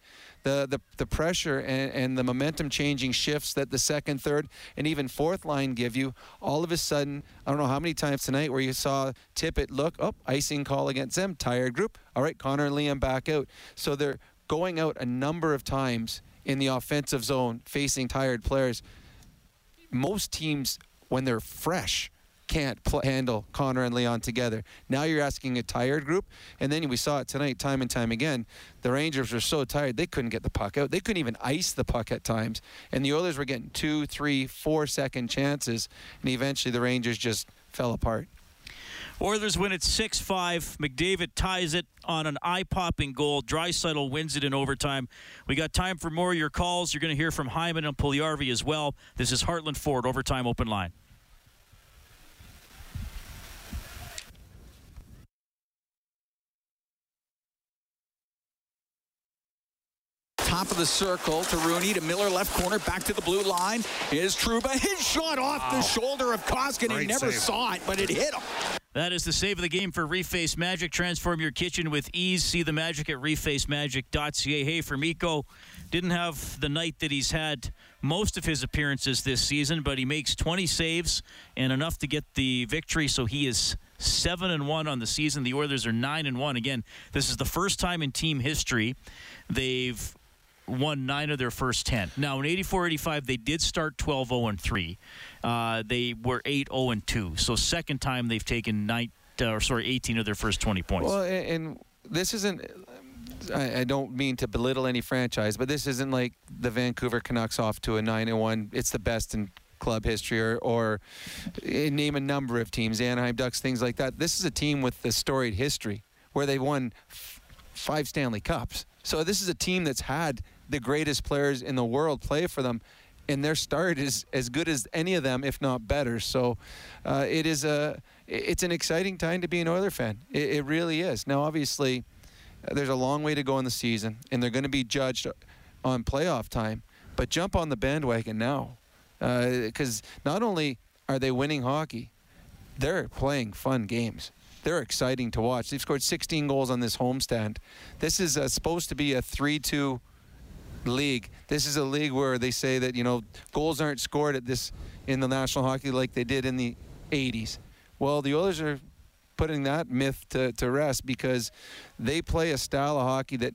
[SPEAKER 4] The the, the pressure and, and the momentum changing shifts that the second, third, and even fourth line give you, all of a sudden, I don't know how many times tonight where you saw Tippett look, oh, icing call against them, tired group. All right, Connor and Leon back out. So they're going out a number of times in the offensive zone facing tired players. Most teams when they're fresh can't pl- handle Connor and Leon together. Now you're asking a tired group, and then we saw it tonight, time and time again. The Rangers were so tired they couldn't get the puck out. They couldn't even ice the puck at times, and the Oilers were getting two, three, four second chances, and eventually the Rangers just fell apart.
[SPEAKER 3] Oilers win it 6 5. McDavid ties it on an eye popping goal. Draisaitl wins it in overtime. We got time for more of your calls. You're going to hear from Hyman and Puljujarvi as well. This is Heartland Ford Overtime Open Line.
[SPEAKER 2] Top of the circle to Rooney to Miller, left corner, back to the blue line. Is Trouba. His shot off the shoulder of Koskinen. He
[SPEAKER 3] Great
[SPEAKER 2] never
[SPEAKER 3] save.
[SPEAKER 2] saw it, but it hit him.
[SPEAKER 3] That is the save of the game for Reface Magic. Transform your kitchen with ease. See the magic at refacemagic.ca. Hey, for Mikko, didn't have the night that he's had most of his appearances this season, but he makes 20 saves and enough to get the victory. So he is seven and one on the season. The Oilers are nine and one. Again, this is the first time in team history they've won nine of their first 10. Now, in 84 85, they did start 12 0 3. Uh, they were 8 0 and 2. So, second time they've taken nine, uh, or sorry, 18 of their first 20 points.
[SPEAKER 4] Well, and, and this isn't. I, I don't mean to belittle any franchise, but this isn't like the Vancouver Canucks off to a nine and one. It's the best in club history, or, or eh, name a number of teams, Anaheim Ducks, things like that. This is a team with a storied history where they won f- five Stanley Cups. So this is a team that's had the greatest players in the world play for them, and their start is as good as any of them, if not better. So uh, it is a it's an exciting time to be an Oiler fan. It, it really is. Now, obviously, uh, there's a long way to go in the season, and they're going to be judged on playoff time. But jump on the bandwagon now, because not only are they winning hockey, they're playing fun games. They're exciting to watch. They've scored 16 goals on this homestand. This is uh, supposed to be a 3-2 league. This is a league where they say that you know goals aren't scored at this in the National Hockey like they did in the 80s. Well, the Oilers are putting that myth to, to rest because they play a style of hockey that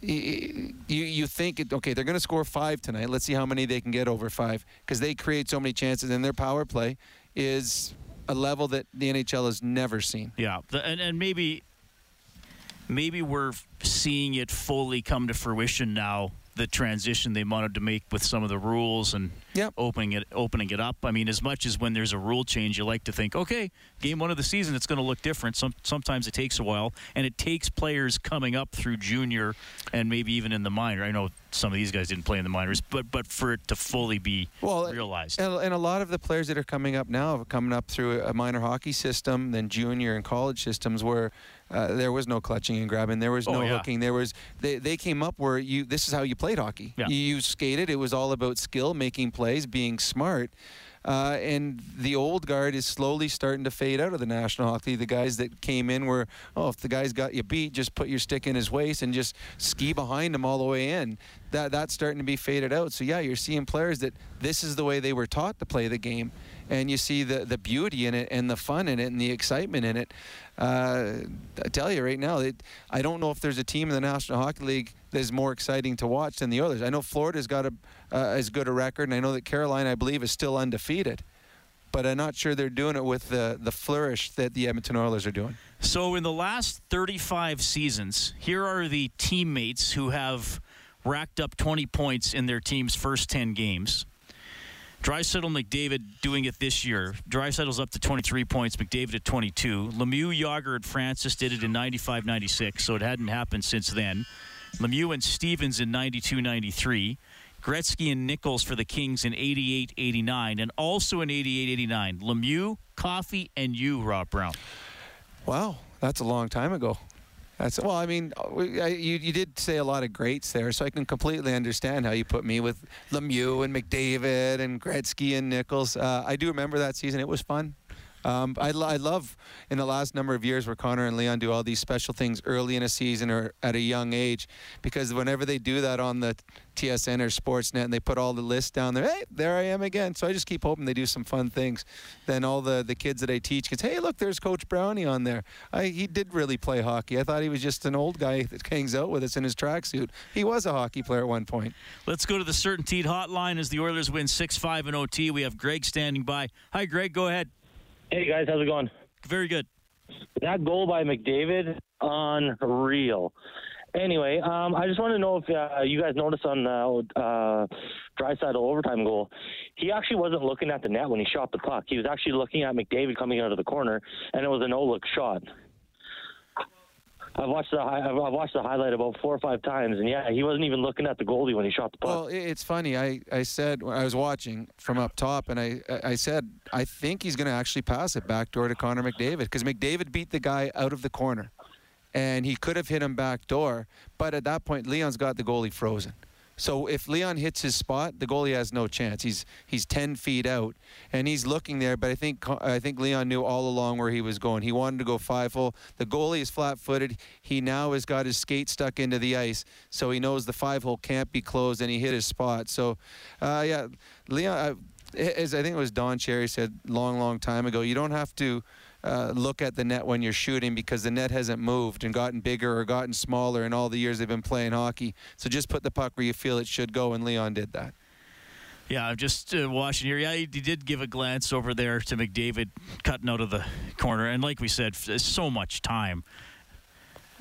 [SPEAKER 4] you you think it, okay they're going to score five tonight. Let's see how many they can get over five because they create so many chances and their power play is a level that the NHL has never seen.
[SPEAKER 3] Yeah, and, and maybe maybe we're seeing it fully come to fruition now. The transition they wanted to make with some of the rules and opening it opening it up. I mean, as much as when there's a rule change, you like to think, okay, game one of the season, it's going to look different. Some, sometimes it takes a while, and it takes players coming up through junior and maybe even in the minor. I know some of these guys didn't play in the minors, but but for it to fully be
[SPEAKER 4] well,
[SPEAKER 3] realized.
[SPEAKER 4] And, and a lot of the players that are coming up now are coming up through a minor hockey system, then junior and college systems where uh, there was no clutching and grabbing, there was
[SPEAKER 3] Oh,
[SPEAKER 4] no
[SPEAKER 3] yeah.
[SPEAKER 4] hooking, there was they, they came up where you this is how you played hockey.
[SPEAKER 3] Yeah.
[SPEAKER 4] You, you skated. It was all about skill, making plays, being smart. Uh, and the old guard is slowly starting to fade out of the National Hockey. The guys that came in were, oh, if the guy's got you beat, just put your stick in his waist and just ski behind him all the way in. That that's starting to be faded out. So yeah, you're seeing players that this is the way they were taught to play the game, and you see the the beauty in it and the fun in it and the excitement in it. Uh, I tell you right now, it, I don't know if there's a team in the National Hockey League that is more exciting to watch than the others. I know Florida's got a uh, as good a record, and I know that Carolina, I believe, is still undefeated. But I'm not sure they're doing it with the the flourish that the Edmonton Oilers are doing.
[SPEAKER 3] So, in the last 35 seasons, here are the teammates who have racked up 20 points in their team's first 10 games. Draisaitl McDavid doing it this year. Draisaitl's up to 23 points, McDavid at 22. Lemieux, Jagr, and Francis did it in 95 96, so it hadn't happened since then. Lemieux and Stevens in 92 93. Gretzky and Nicholls for the Kings in 88 89. And also in 88 89, Lemieux, Coffey, and you, Rob Brown.
[SPEAKER 4] Wow, that's a long time ago. That's well. I mean, you you did say a lot of greats there, so I can completely understand how you put me with Lemieux and McDavid and Gretzky and Nicholls. Uh, I do remember that season; it was fun. Um, I, lo- I love in the last number of years where Connor and Leon do all these special things early in a season or at a young age, because whenever they do that on the TSN or Sportsnet and they put all the lists down there, hey, there I am again. So I just keep hoping they do some fun things. Then all the, the kids that I teach can say, hey, look, there's Coach Brownie on there. I, he did really play hockey. I thought he was just an old guy that hangs out with us in his tracksuit. He was a hockey player at one point.
[SPEAKER 3] Let's go to the Certainteed hotline as the Oilers win 6 5 in OT. We have Greg standing by. Hi, Greg. Go ahead.
[SPEAKER 16] Hey guys, how's it going?
[SPEAKER 3] Very good.
[SPEAKER 16] That goal by McDavid, unreal. Anyway, um, I just want to know if uh, you guys noticed on the uh, Draisaitl overtime goal, he actually wasn't looking at the net when he shot the puck. He was actually looking at McDavid coming out of the corner, and it was a no-look shot. I've watched the I've watched the highlight about four or five times, and yeah, he wasn't even looking at the goalie when he shot the puck.
[SPEAKER 4] Well, it's funny. I, I said I was watching from up top, and I I said I think he's going to actually pass it back door to Connor McDavid because McDavid beat the guy out of the corner, and he could have hit him back door, but at that point Leon's got the goalie frozen. So if Leon hits his spot, the goalie has no chance. He's he's 10 feet out, and he's looking there. But I think I think Leon knew all along where he was going. He wanted to go five hole. The goalie is flat-footed. He now has got his skate stuck into the ice, so he knows the five hole can't be closed, and he hit his spot. So, uh, yeah, Leon. Uh, as I think it was Don Cherry said long, long time ago, you don't have to uh, look at the net when you're shooting because the net hasn't moved and gotten bigger or gotten smaller in all the years they've been playing hockey. So just put the puck where you feel it should go, and Leon did that.
[SPEAKER 3] Yeah, I'm just uh, watching here. Yeah, he, he did give a glance over there to McDavid cutting out of the corner. And like we said, so much time.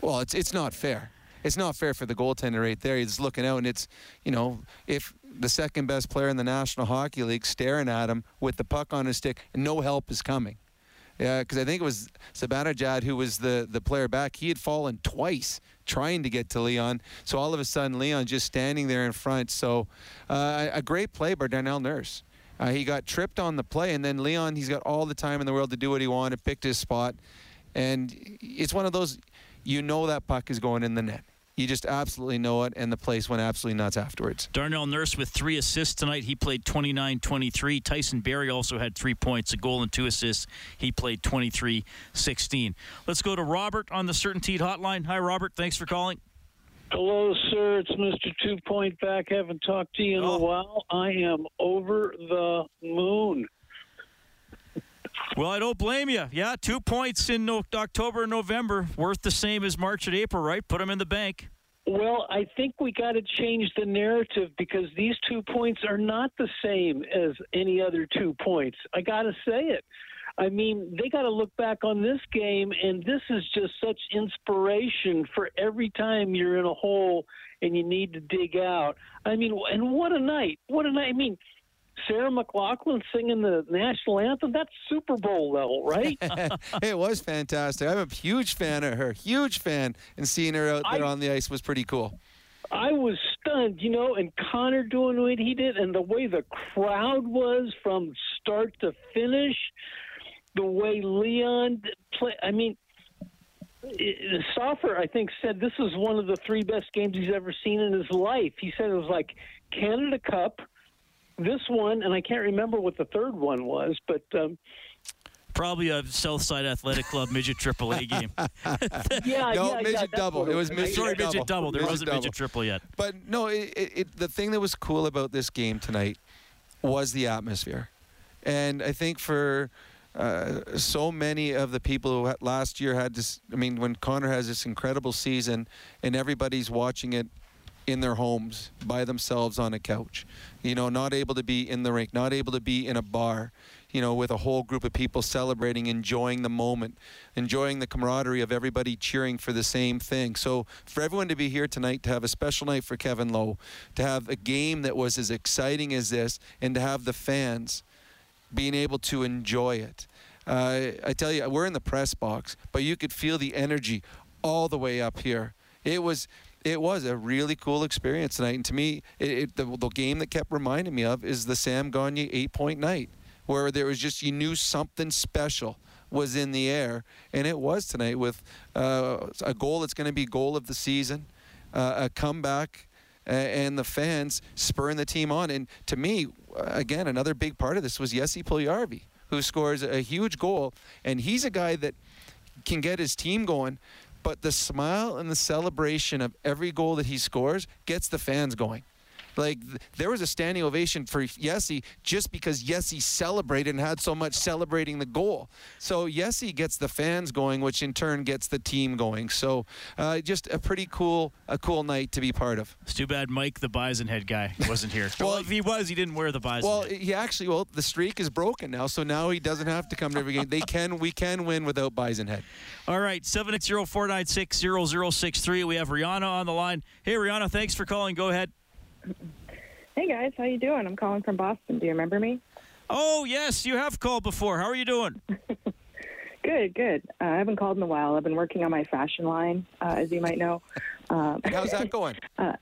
[SPEAKER 4] Well, it's it's not fair. It's not fair for the goaltender right there. He's looking out, and it's you know if the second best player in the National Hockey League staring at him with the puck on his stick, and no help is coming. Yeah, because I think it was Zibanejad who was the, the player back. He had fallen twice trying to get to Leon. So all of a sudden, Leon just standing there in front. So uh, a great play by Darnell Nurse. Uh, he got tripped on the play, and then Leon, he's got all the time in the world to do what he wanted, picked his spot. And it's one of those, you know that puck is going in the net. You just absolutely know it, and the place went absolutely nuts afterwards.
[SPEAKER 3] Darnell Nurse with three assists tonight. He played 29 23. Tyson Barrie also had three points, a goal, and two assists. He played 23 16. Let's go to Robert on the Certainteed hotline. Hi, Robert. Thanks for calling.
[SPEAKER 17] Hello, sir. It's Mr. Two Point Back. Haven't talked to you in a oh. while. I am over the moon.
[SPEAKER 3] Well, I don't blame you. Yeah, two points in October and November, worth the same as March and April, right? Put them in the bank.
[SPEAKER 17] Well, I think we got to change the narrative because these two points are not the same as any other two points. I got to say it. I mean, they got to look back on this game, and this is just such inspiration for every time you're in a hole and you need to dig out. I mean, and what a night! What a night! I mean, Sarah McLachlan singing the national anthem, that's Super Bowl level, right? <laughs>
[SPEAKER 4] it was fantastic. I'm a huge fan of her, huge fan, and seeing her out there
[SPEAKER 17] I-
[SPEAKER 4] on the ice was pretty cool.
[SPEAKER 17] I was stunned, you know, and Connor doing what he did, and the way the crowd was from start to finish, the way Leon play. I mean, Stauffer, I think, said this is one of the three best games he's ever seen in his life. He said it was like Canada Cup, this one, and I can't remember what the third one was, but. Um,
[SPEAKER 3] Probably a Southside Athletic Club midget triple A <laughs> game.
[SPEAKER 17] yeah,
[SPEAKER 4] no,
[SPEAKER 17] yeah,
[SPEAKER 4] midget
[SPEAKER 17] yeah,
[SPEAKER 4] double. It was midget
[SPEAKER 3] Sorry,
[SPEAKER 4] double.
[SPEAKER 3] midget double. There
[SPEAKER 4] Midget
[SPEAKER 3] wasn't
[SPEAKER 4] double.
[SPEAKER 3] midget triple yet.
[SPEAKER 4] But no, it, it, it, the thing that was cool about this game tonight was the atmosphere, and I think for uh, so many of the people who last year had this. I mean, when Connor has this incredible season, and everybody's watching it in their homes by themselves on a couch, you know, not able to be in the rink, not able to be in a bar, you know, with a whole group of people celebrating, enjoying the moment, enjoying the camaraderie of everybody cheering for the same thing. So for everyone to be here tonight, to have a special night for Kevin Lowe, to have a game that was as exciting as this, and to have the fans being able to enjoy it. Uh, I tell you, we're in the press box, but you could feel the energy all the way up here. It was it was a really cool experience tonight, and to me, it, it, the, the game that kept reminding me of is the Sam Gagner eight point night, where there was just you knew something special was in the air, and it was tonight with uh, a goal that's going to be goal of the season, uh, a comeback a- and the fans spurring the team on. And to me, again, another big part of this was Jesse Puljujärvi, who scores a huge goal, and he's a guy that can get his team going. But the smile and the celebration of every goal that he scores gets the fans going. Like there was a standing ovation for Jesse just because Jesse celebrated and had so much celebrating the goal. So Jesse gets the fans going, which in turn gets the team going. So uh, just a pretty cool, a cool night to be part of.
[SPEAKER 3] It's too bad Mike, the Bison head guy, wasn't here. <laughs> well, if he was, he didn't wear the Bison.
[SPEAKER 4] Well,
[SPEAKER 3] head.
[SPEAKER 4] he actually, well, the streak is broken now, so now he doesn't have to come to every game. They can, we can win without Bison head.
[SPEAKER 3] All right, 780-496-0063. We have Rihanna on the line. Hey, Rihanna, thanks for calling. Go ahead.
[SPEAKER 18] Hey guys, how you doing? I'm calling from Boston. Do you remember me?
[SPEAKER 3] Oh, yes, you have called before. How are you doing? <laughs>
[SPEAKER 18] Good, good. Uh, I haven't called in a while. I've been working on my fashion line, uh, as you might know. <laughs> Um,
[SPEAKER 4] How's that going? <laughs>
[SPEAKER 18] Uh,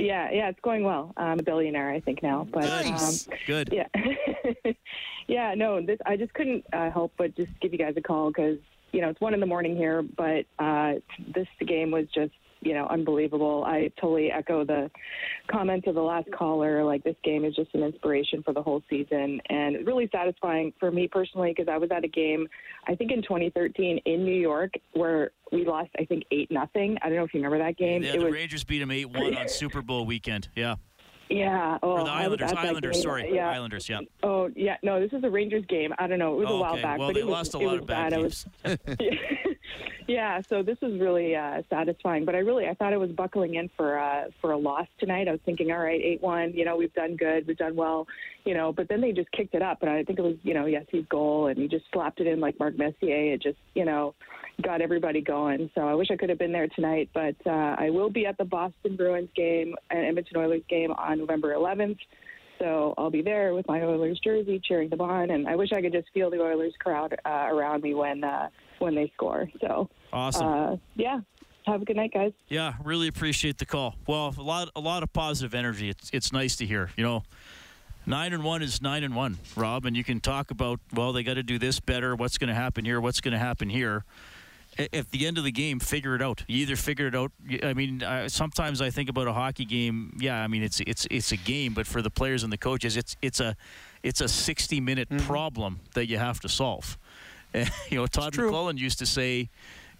[SPEAKER 18] yeah, yeah, it's going well. I'm a billionaire, I think now. But
[SPEAKER 3] Nice.
[SPEAKER 18] um,
[SPEAKER 3] Good.
[SPEAKER 18] Yeah, yeah. No, this I just couldn't uh, help but just give you guys a call because you know it's one in the morning here, but uh, this game was just you know unbelievable. I totally echo the comments of the last caller. Like this game is just an inspiration for the whole season, and really satisfying for me personally because I was at a game, I think in 2013 in New York where we lost I think eight nothing. I don't know if you remember that game.
[SPEAKER 3] Yeah,
[SPEAKER 18] it
[SPEAKER 3] the
[SPEAKER 18] was
[SPEAKER 3] Rangers beat them 8-1 on Super Bowl weekend. Yeah.
[SPEAKER 18] yeah. Oh,
[SPEAKER 3] or the Islanders. Islanders, sorry.
[SPEAKER 18] Yeah.
[SPEAKER 3] Islanders, yeah.
[SPEAKER 18] Oh yeah, no, this is a Rangers game. I don't know. It was a
[SPEAKER 3] Oh,
[SPEAKER 18] while
[SPEAKER 3] okay.
[SPEAKER 18] back,
[SPEAKER 3] Well,
[SPEAKER 18] but
[SPEAKER 3] they
[SPEAKER 18] it was,
[SPEAKER 3] lost a lot of bad
[SPEAKER 18] bad. I was, <laughs> <laughs> yeah, so this was really uh, satisfying. But I really, I thought I was buckling in for uh, for a loss tonight. I was thinking, all right, eight one. You know, we've done good, we've done well. You know, but then they just kicked it up, and I think it was, you know, Jesse's goal, and he just slapped it in like Mark Messier. It just, you know, got everybody going. So I wish I could have been there tonight, but uh, I will be at the Boston Bruins game and Edmonton Oilers game on November 11th. So I'll be there with my Oilers jersey, cheering them on, and I wish I could just feel the Oilers crowd uh, around me when uh, when they score. So
[SPEAKER 3] Awesome.
[SPEAKER 18] Uh, yeah, have a good night, guys.
[SPEAKER 3] Yeah, really appreciate the call. Well, a lot, a lot of positive energy. It's, it's nice to hear. You know, nine and one is nine and one, Rob, and you can talk about well, they got to do this better. What's going to happen here? What's going to happen here? At the end of the game, figure it out. You either figure it out. I mean, uh, sometimes I think about a hockey game. Yeah, I mean it's it's it's a game, but for the players and the coaches, it's it's a it's a sixty minute problem that you have to solve. <laughs> you know, Todd McLellan used to say,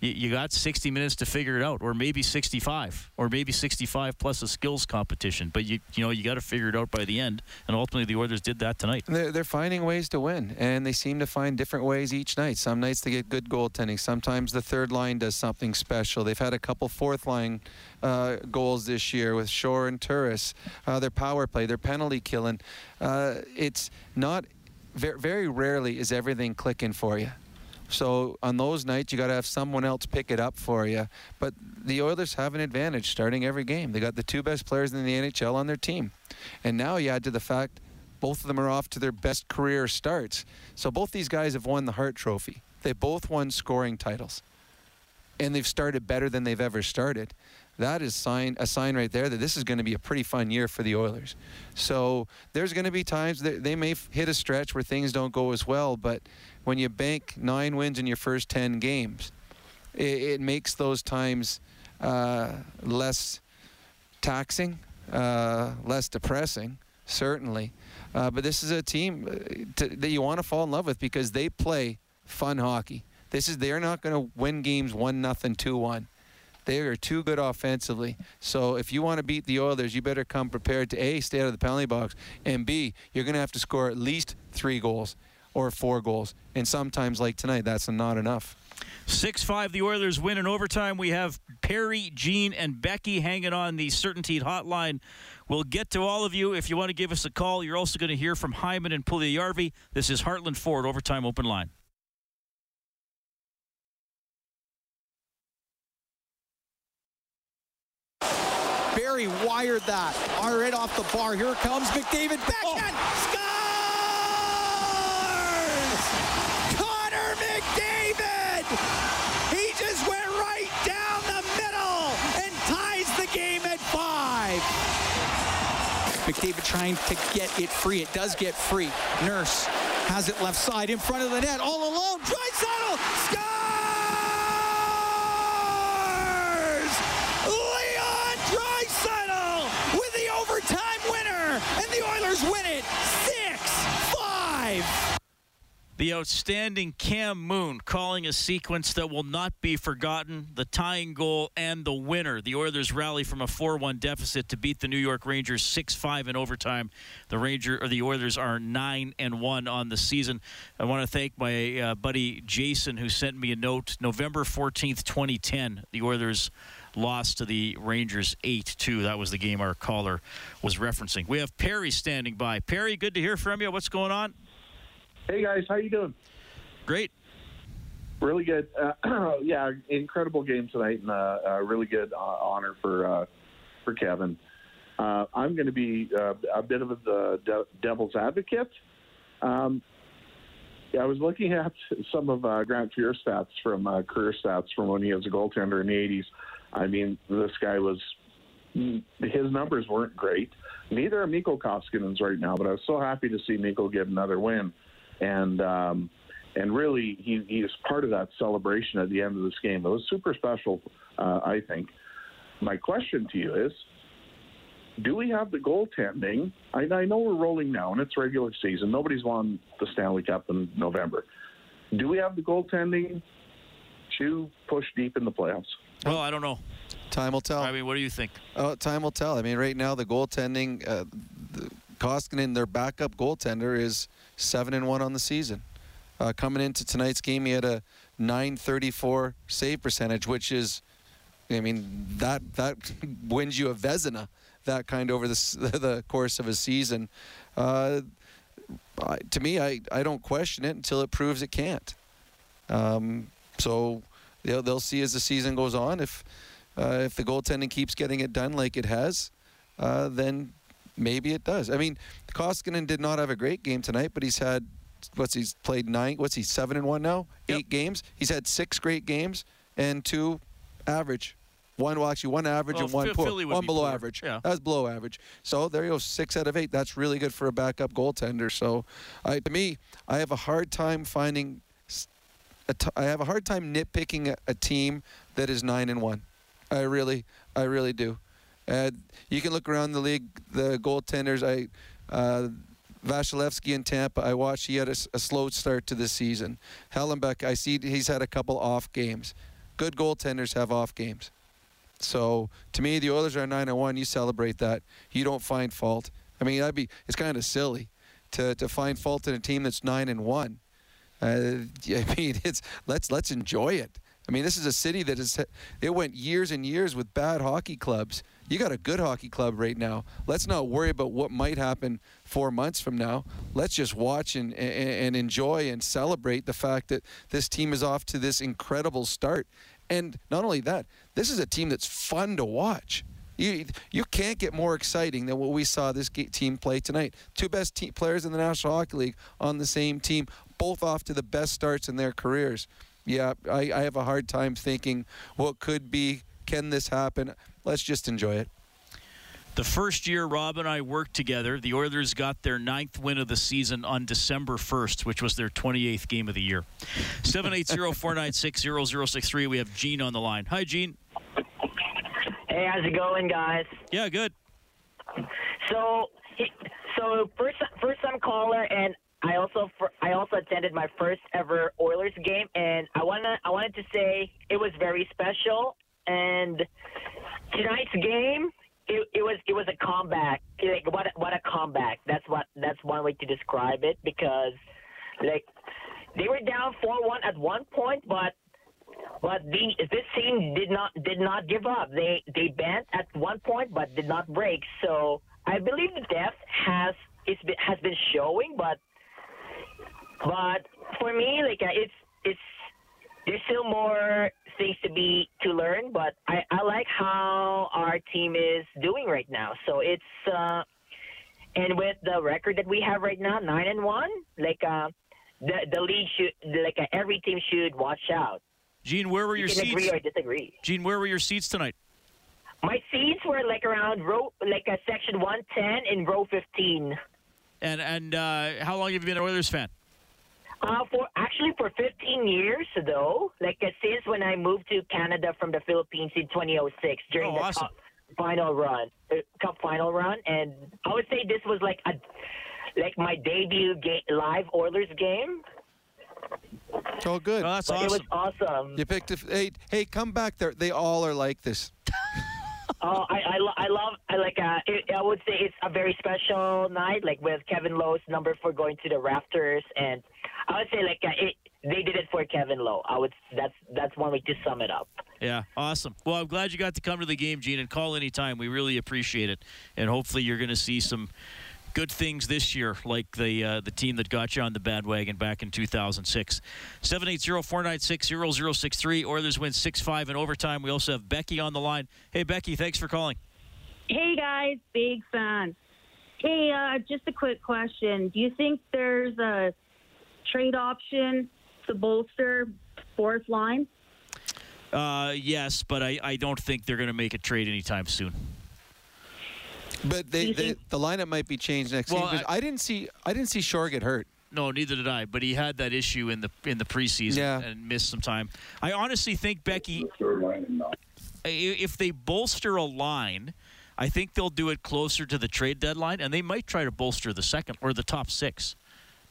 [SPEAKER 3] you, you got 60 minutes to figure it out, or maybe 65, or maybe 65 plus a skills competition. But you you know you got to figure it out by the end, and ultimately the Oilers did that tonight.
[SPEAKER 4] They're, they're finding ways to win, and they seem to find different ways each night. Some nights they get good goaltending. Sometimes the third line does something special. They've had a couple fourth line uh, goals this year with Shore and Turris. Uh, their power play, their penalty killing. Uh, it's not very, very rarely is everything clicking for you. So on those nights, you got to have someone else pick it up for you. But the Oilers have an advantage starting every game. They got the two best players in the NHL on their team, and now you add to the fact both of them are off to their best career starts. So both these guys have won the Hart Trophy. They both won scoring titles, and they've started better than they've ever started. That is sign a sign right there that this is going to be a pretty fun year for the Oilers. So there's going to be times that they may hit a stretch where things don't go as well, but when you bank nine wins in your first ten games, it, it makes those times uh, less taxing, uh, less depressing, certainly. Uh, but this is a team uh, to, that you want to fall in love with because they play fun hockey. This is they're not going to win games one nothing, two one. They are too good offensively. So if you want to beat the Oilers, you better come prepared to a stay out of the penalty box, and b you're going to have to score at least three goals or four goals. And sometimes, like tonight, that's not enough.
[SPEAKER 3] 6 5, the Oilers win in overtime. We have Perry, Gene, and Becky hanging on the CertainTeed hotline. We'll get to all of you if you want to give us a call. You're also going to hear from Hyman and Puljujärvi. This is Heartland Ford Overtime Open Line.
[SPEAKER 2] Barrie wired that. All right, off the bar. Here comes McDavid. Backhand. Oh. Scores! Connor McDavid! He just went right down the middle and ties the game at five. McDavid trying to get it free. It does get free. Nurse has it left side in front of the net. All alone. Draisaitl scores! Leon Draisaitl with the win it six five.
[SPEAKER 3] The the outstanding Cam Moon calling a sequence that will not be forgotten, the tying goal and the winner. The Oilers rally from a 4-1 deficit to beat the New York Rangers 6-5 in overtime. The Ranger or the Oilers are 9 and 1 on the season. I want to thank my uh, buddy Jason who sent me a note November 14th, 2010. The Oilers lost to the Rangers 8-2. That was the game our caller was referencing. We have Perry standing by. Perry, good to hear from you. What's going on?
[SPEAKER 19] Hey guys, how you doing?
[SPEAKER 3] Great.
[SPEAKER 19] Really good. Uh, <clears throat> yeah, incredible game tonight, and uh, uh, really good uh, honor for uh, for Kevin. Uh, I'm going to be uh, a bit of the de- devil's advocate. Um, yeah, I was looking at <laughs> some of uh, Grant Fuhr stats from uh, career stats from when he was a goaltender in the 80s. I mean, this guy was his numbers weren't great. Neither are Mikko Koskinen's right now, but I was so happy to see Mikko get another win and um, and really he he's part of that celebration at the end of this game. It was super special, uh, I think. My question to you is. Do we have the goaltending? I, I know we're rolling now and it's regular season. Nobody's won the Stanley Cup in November. Do we have the goaltending to push deep in the playoffs?
[SPEAKER 3] Well, I don't know.
[SPEAKER 4] Time will tell.
[SPEAKER 3] I mean, what do you think?
[SPEAKER 4] Oh, time will tell. I mean, right now the goaltending, uh, the Koskinen, their backup goaltender, is seven and one on the season. Uh, coming into tonight's game, he had a 934 save percentage, which is, I mean, that that wins you a Vezina, that kind over the <laughs> the course of a season. Uh, I, to me, I, I don't question it until it proves it can't. Um, so they'll, they'll see as the season goes on if uh, if the goaltending keeps getting it done like it has, uh, then maybe it does. I mean, Koskinen did not have a great game tonight, but he's had what's he's played nine. What's he seven and one now? Yep. Eight games. He's had six great games and two average. One well, actually one average
[SPEAKER 3] well,
[SPEAKER 4] and one
[SPEAKER 3] poor.
[SPEAKER 4] One
[SPEAKER 3] be
[SPEAKER 4] below
[SPEAKER 3] poor.
[SPEAKER 4] average.
[SPEAKER 3] Yeah.
[SPEAKER 4] That was below average. So there you go, six out of eight. That's really good for a backup goaltender. So, I, to me, I have a hard time finding. I have a hard time nitpicking a, a team that is nine and one. I really, I really do. Uh, you can look around the league, the goaltenders. I, uh, Vasilevskiy in Tampa. I watched. He had a, a, slow start to the season. Hellebuyck. I see he's had a couple off games. Good goaltenders have off games. So to me, the Oilers are nine and one. You celebrate that. You don't find fault. I mean, that'd be. It's kind of silly to to find fault in a team that's nine and one. Uh, <laughs> I mean, it's let's let's enjoy it. I mean, this is a city that is. It went years and years with bad hockey clubs. You got a good hockey club right now. Let's not worry about what might happen four months from now. Let's just watch and, and, and enjoy and celebrate the fact that this team is off to this incredible start. And not only that, this is a team that's fun to watch. You, you can't get more exciting than what we saw this team play tonight. Two best team players in the National Hockey League on the same team, both off to the best starts in their careers. Yeah, I, I have a hard time thinking what could be. Can this happen? Let's just enjoy it.
[SPEAKER 3] The first year Rob and I worked together, the Oilers got their ninth win of the season on December 1st, which was their 28th game of the year. 780-496-0063. We have Gene on the line. Hi, Gene.
[SPEAKER 20] Hey, how's it going, guys?
[SPEAKER 3] Yeah, good.
[SPEAKER 20] So, so first, first time caller, and I also I also attended my first ever Oilers game, and I wanna I wanted to say it was very special. And tonight's game, it, it was it was a comeback. Like what what a comeback. That's what that's one way to describe it because like they were down four one at one point, but but the, this team did not did not give up. They they bent at one point, but did not break. So I believe the depth has it's been, has been showing, but but for me, like uh, it's it's there's still more things to be to learn, but I, I like how our team is doing right now. So it's uh, and with the record that we have right now, nine and one, like uh, the the league should like uh, every team should watch out.
[SPEAKER 3] Gene, where were
[SPEAKER 20] you
[SPEAKER 3] your seats?
[SPEAKER 20] Agree or disagree.
[SPEAKER 3] Gene, where were your seats tonight?
[SPEAKER 20] My seats were like around row like a section one ten in row fifteen.
[SPEAKER 3] And and uh, how long have you been an Oilers fan?
[SPEAKER 20] Uh, for actually for 15 years though, like uh, since when I moved to Canada from the Philippines in 2006 during
[SPEAKER 3] Oh,
[SPEAKER 20] the
[SPEAKER 3] awesome.
[SPEAKER 20] cup final run, uh, cup final run, and I would say this was like a like my debut game, live Oilers game.
[SPEAKER 4] Oh, good.
[SPEAKER 3] That's
[SPEAKER 20] But It was
[SPEAKER 3] awesome.
[SPEAKER 20] awesome.
[SPEAKER 4] You picked a. Hey, hey, come back there. They all are like this. <laughs>
[SPEAKER 20] Oh, I, I, lo- I love, I like, uh, it, I would say it's a very special night, like with Kevin Lowe's number for going to the rafters, and I would say like uh, it, they did it for Kevin Lowe. I would, that's that's one way to sum it up.
[SPEAKER 3] Yeah, awesome. Well, I'm glad you got to come to the game, Gene, and call anytime. We really appreciate it, and hopefully you're going to see some good things this year, like the uh, the team that got you on the bandwagon back in 2006. 780-496-0063. Oilers win 6-5 in overtime. We also have Becky on the line. Hey, Becky, thanks for calling.
[SPEAKER 21] Hey guys, big fan. Hey, uh, just a quick question. Do you think there's a trade option to bolster fourth line?
[SPEAKER 3] Uh, yes, but I, I don't think they're going to make a trade anytime soon.
[SPEAKER 4] But they, they the lineup might be changed next
[SPEAKER 3] Well,
[SPEAKER 4] season. 'cause I, didn't see I didn't see Shore get hurt.
[SPEAKER 3] No, neither did I. But he had that issue in the in the preseason
[SPEAKER 4] Yeah.
[SPEAKER 3] and missed some time. I honestly think Becky, if they bolster a line, I think they'll do it closer to the trade deadline, and they might try to bolster the second or the top six.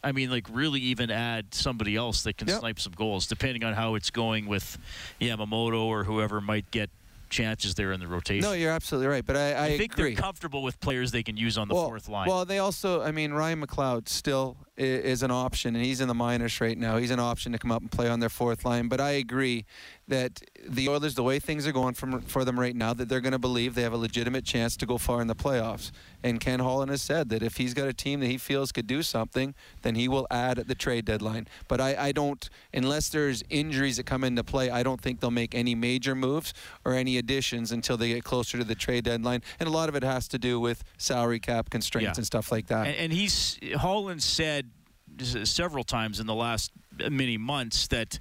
[SPEAKER 3] I mean, like really even add somebody else that can
[SPEAKER 4] Yep.
[SPEAKER 3] snipe some goals, depending on how it's going with Yamamoto or whoever might get chances there in the rotation.
[SPEAKER 4] No, you're absolutely right. But I, I,
[SPEAKER 3] think
[SPEAKER 4] agree.
[SPEAKER 3] they're comfortable with players they can use on the
[SPEAKER 4] well,
[SPEAKER 3] fourth line.
[SPEAKER 4] Well, they also, I mean, Ryan McLeod still i- is an option, and he's in the minors right now. He's an option to come up and play on their fourth line. But I agree that the Oilers, the way things are going from, for them right now, that they're going to believe they have a legitimate chance to go far in the playoffs. And Ken Holland has said that if he's got a team that he feels could do something, then he will add at the trade deadline. But I, I don't, unless there's injuries that come into play, I don't think they'll make any major moves or any additions until they get closer to the trade deadline. And a lot of it has to do with salary cap constraints
[SPEAKER 3] Yeah.
[SPEAKER 4] and stuff like that.
[SPEAKER 3] And, and he's Holland said several times in the last uh, many months that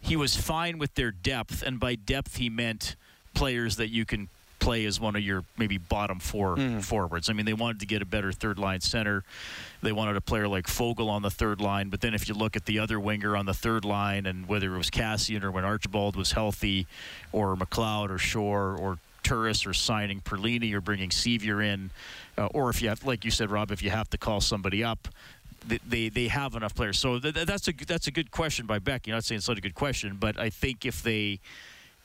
[SPEAKER 3] he was fine with their depth, and by depth he meant players that you can play as one of your maybe bottom four
[SPEAKER 4] Mm.
[SPEAKER 3] forwards. I mean, they wanted to get a better third line center. They wanted a player like Foegele on the third line, but then if you look at the other winger on the third line, and whether it was Kassian or when Archibald was healthy, or McLeod or Shore or Turris or signing Perlini or bringing Sceviour in, uh, or if you have, like you said, Rob, if you have to call somebody up, they they, have enough players. So th- th- that's a that's a good question by Beck. You're not saying it's not a good question, but I think if they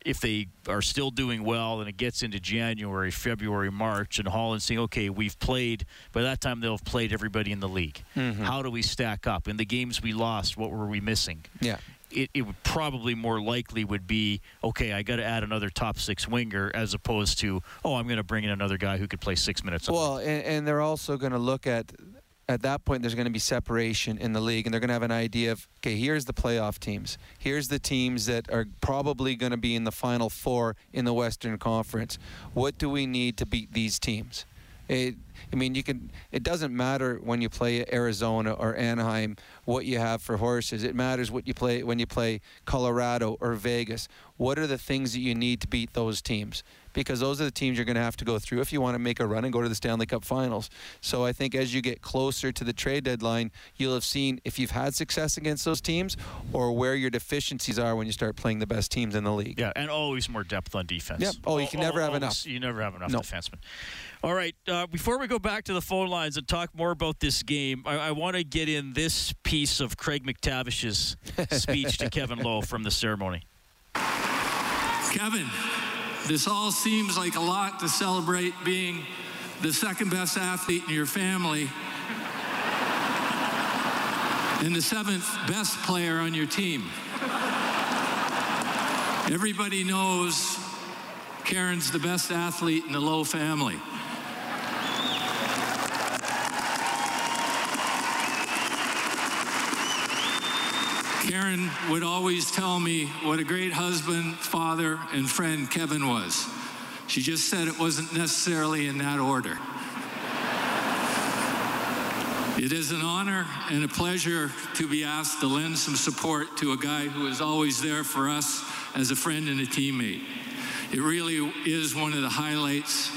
[SPEAKER 3] if they are still doing well and it gets into January, February, March, and Holland's saying, okay, we've played, by that time they'll have played everybody in the league.
[SPEAKER 4] Mhm.
[SPEAKER 3] How do we stack up? In the games we lost, what were we missing?
[SPEAKER 4] Yeah.
[SPEAKER 3] It, it would probably more likely would be okay. I got to add another top six winger as opposed to oh I'm going to bring in another guy who could play six minutes.
[SPEAKER 4] Well, and, and they're also going to look at at that point there's going to be separation in the league and they're going to have an idea of okay here's the playoff teams here's the teams that are probably going to be in the final four in the western conference what do we need to beat these teams it, I mean, you can. It doesn't matter when you play Arizona or Anaheim what you have for horses. It matters what you play when you play Colorado or Vegas. What are the things that you need to beat those teams? Because those are the teams you're going to have to go through if you want to make a run and go to the Stanley Cup Finals. So I think as you get closer to the trade deadline, you'll have seen if you've had success against those teams or where your deficiencies are when you start playing the best teams in the league.
[SPEAKER 3] Yeah, and always more depth on defense.
[SPEAKER 4] Yep. Oh, you can never have enough.
[SPEAKER 3] You never have enough
[SPEAKER 4] No.
[SPEAKER 3] defensemen. All right. Uh, before we go back to the phone lines and talk more about this game, I, I want to get in this piece of Craig MacTavish's speech to <laughs> Kevin Lowe from the ceremony.
[SPEAKER 22] Kevin, this all seems like a lot to celebrate being the second best athlete in your family and the seventh best player on your team. Everybody knows Karen's the best athlete in the Lowe family. Karen would always tell me what a great husband, father, and friend Kevin was. She just said it wasn't necessarily in that order. It is an honor and a pleasure to be asked to lend some support to a guy who is always there for us as a friend and a teammate. It really is one of the highlights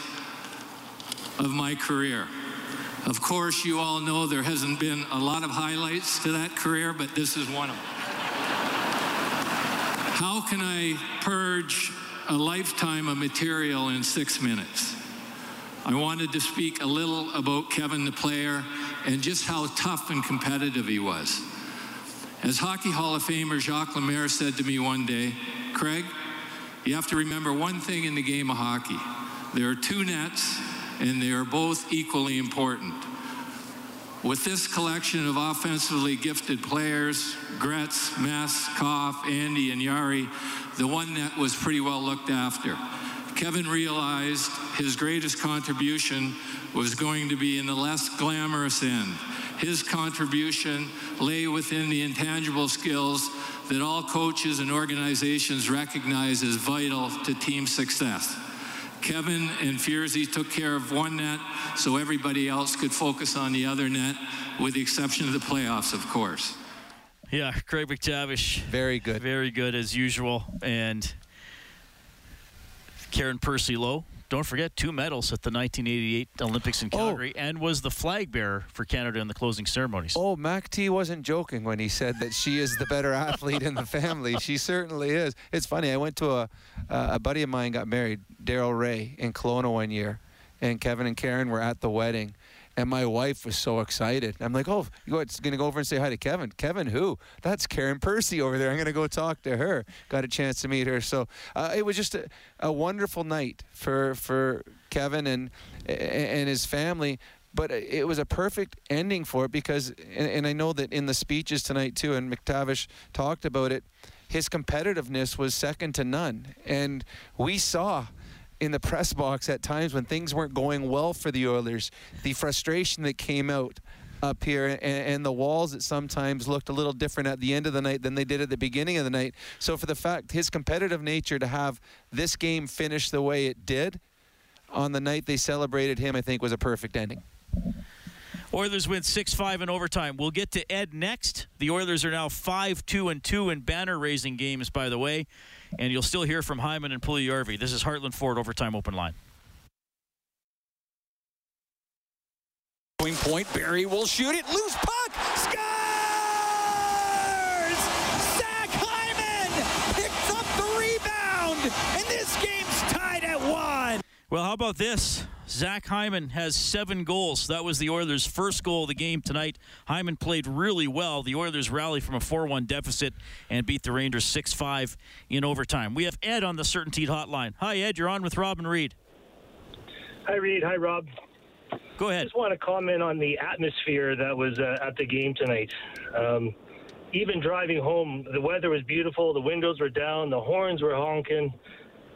[SPEAKER 22] of my career. Of course, you all know there hasn't been a lot of highlights to that career, but this is one of them. How can I purge a lifetime of material in six minutes? I wanted to speak a little about Kevin the player and just how tough and competitive he was. As Hockey Hall of Famer Jacques Lemaire said to me one day, Craig, you have to remember one thing in the game of hockey. There are two nets, and they are both equally important. With this collection of offensively gifted players, Gretz, Mess, Koff, Andy, and Jari, the one net was pretty well looked after. Kevin realized his greatest contribution was going to be in the less glamorous end. His contribution lay within the intangible skills that all coaches and organizations recognize as vital to team success. Kevin and Fierzy took care of one net so everybody else could focus on the other net, with the exception of the playoffs, of course.
[SPEAKER 3] Yeah, Craig MacTavish.
[SPEAKER 4] Very good.
[SPEAKER 3] Very good as usual. And Karen Percy Lowe. Don't forget two medals at the 1988 Olympics in oh. Calgary oh. and was the flag bearer for Canada in the closing ceremonies.
[SPEAKER 4] Oh, Mac T wasn't joking when he said that she is the better <laughs> athlete in the family. She certainly is. It's funny. I went to a a buddy of mine got married, Daryl Ray, in Kelowna one year, and Kevin and Karen were at the wedding, and my wife was so excited. I'm like, oh, you're going to go over and say hi to Kevin. Kevin who? That's Karen Percy over there. I'm going to go talk to her. Got a chance to meet her. So uh, it was just a, a wonderful night for for Kevin and and his family but it was a perfect ending for it because, and, I know that in the speeches tonight too, and MacTavish talked about it, his competitiveness was second to none. And we saw in the press box at times when things weren't going well for the Oilers, the frustration that came out up here and, and, the walls that sometimes looked a little different at the end of the night than they did at the beginning of the night. So for the fact his competitive nature to have this game finish the way it did on the night they celebrated him, I think was a perfect ending.
[SPEAKER 3] Oilers win 6-5 in overtime. We'll get to Ed next. The Oilers are now 5-2 and 2 in banner raising games by the way and you'll still hear from Hyman and Puljujärvi. This is Heartland Ford Overtime Open Line.
[SPEAKER 2] Point, Barrie will shoot it. Loose puck. Scores! Zach Hyman picks up the rebound, and this game's tied at one.
[SPEAKER 3] Well, how about this? Zach Hyman has seven goals. That was the Oilers' first goal of the game tonight. Hyman played really well. The Oilers rallied from a 4 1 deficit and beat the Rangers 6 5 in overtime. We have Ed on the CertainTeed hotline. Hi, Ed. You're on with Robin Reed.
[SPEAKER 23] Hi, Reed. Hi, Rob.
[SPEAKER 3] Go ahead.
[SPEAKER 23] I just want to comment on the atmosphere that was uh, at the game tonight. Um, even driving home, the weather was beautiful. The windows were down. The horns were honking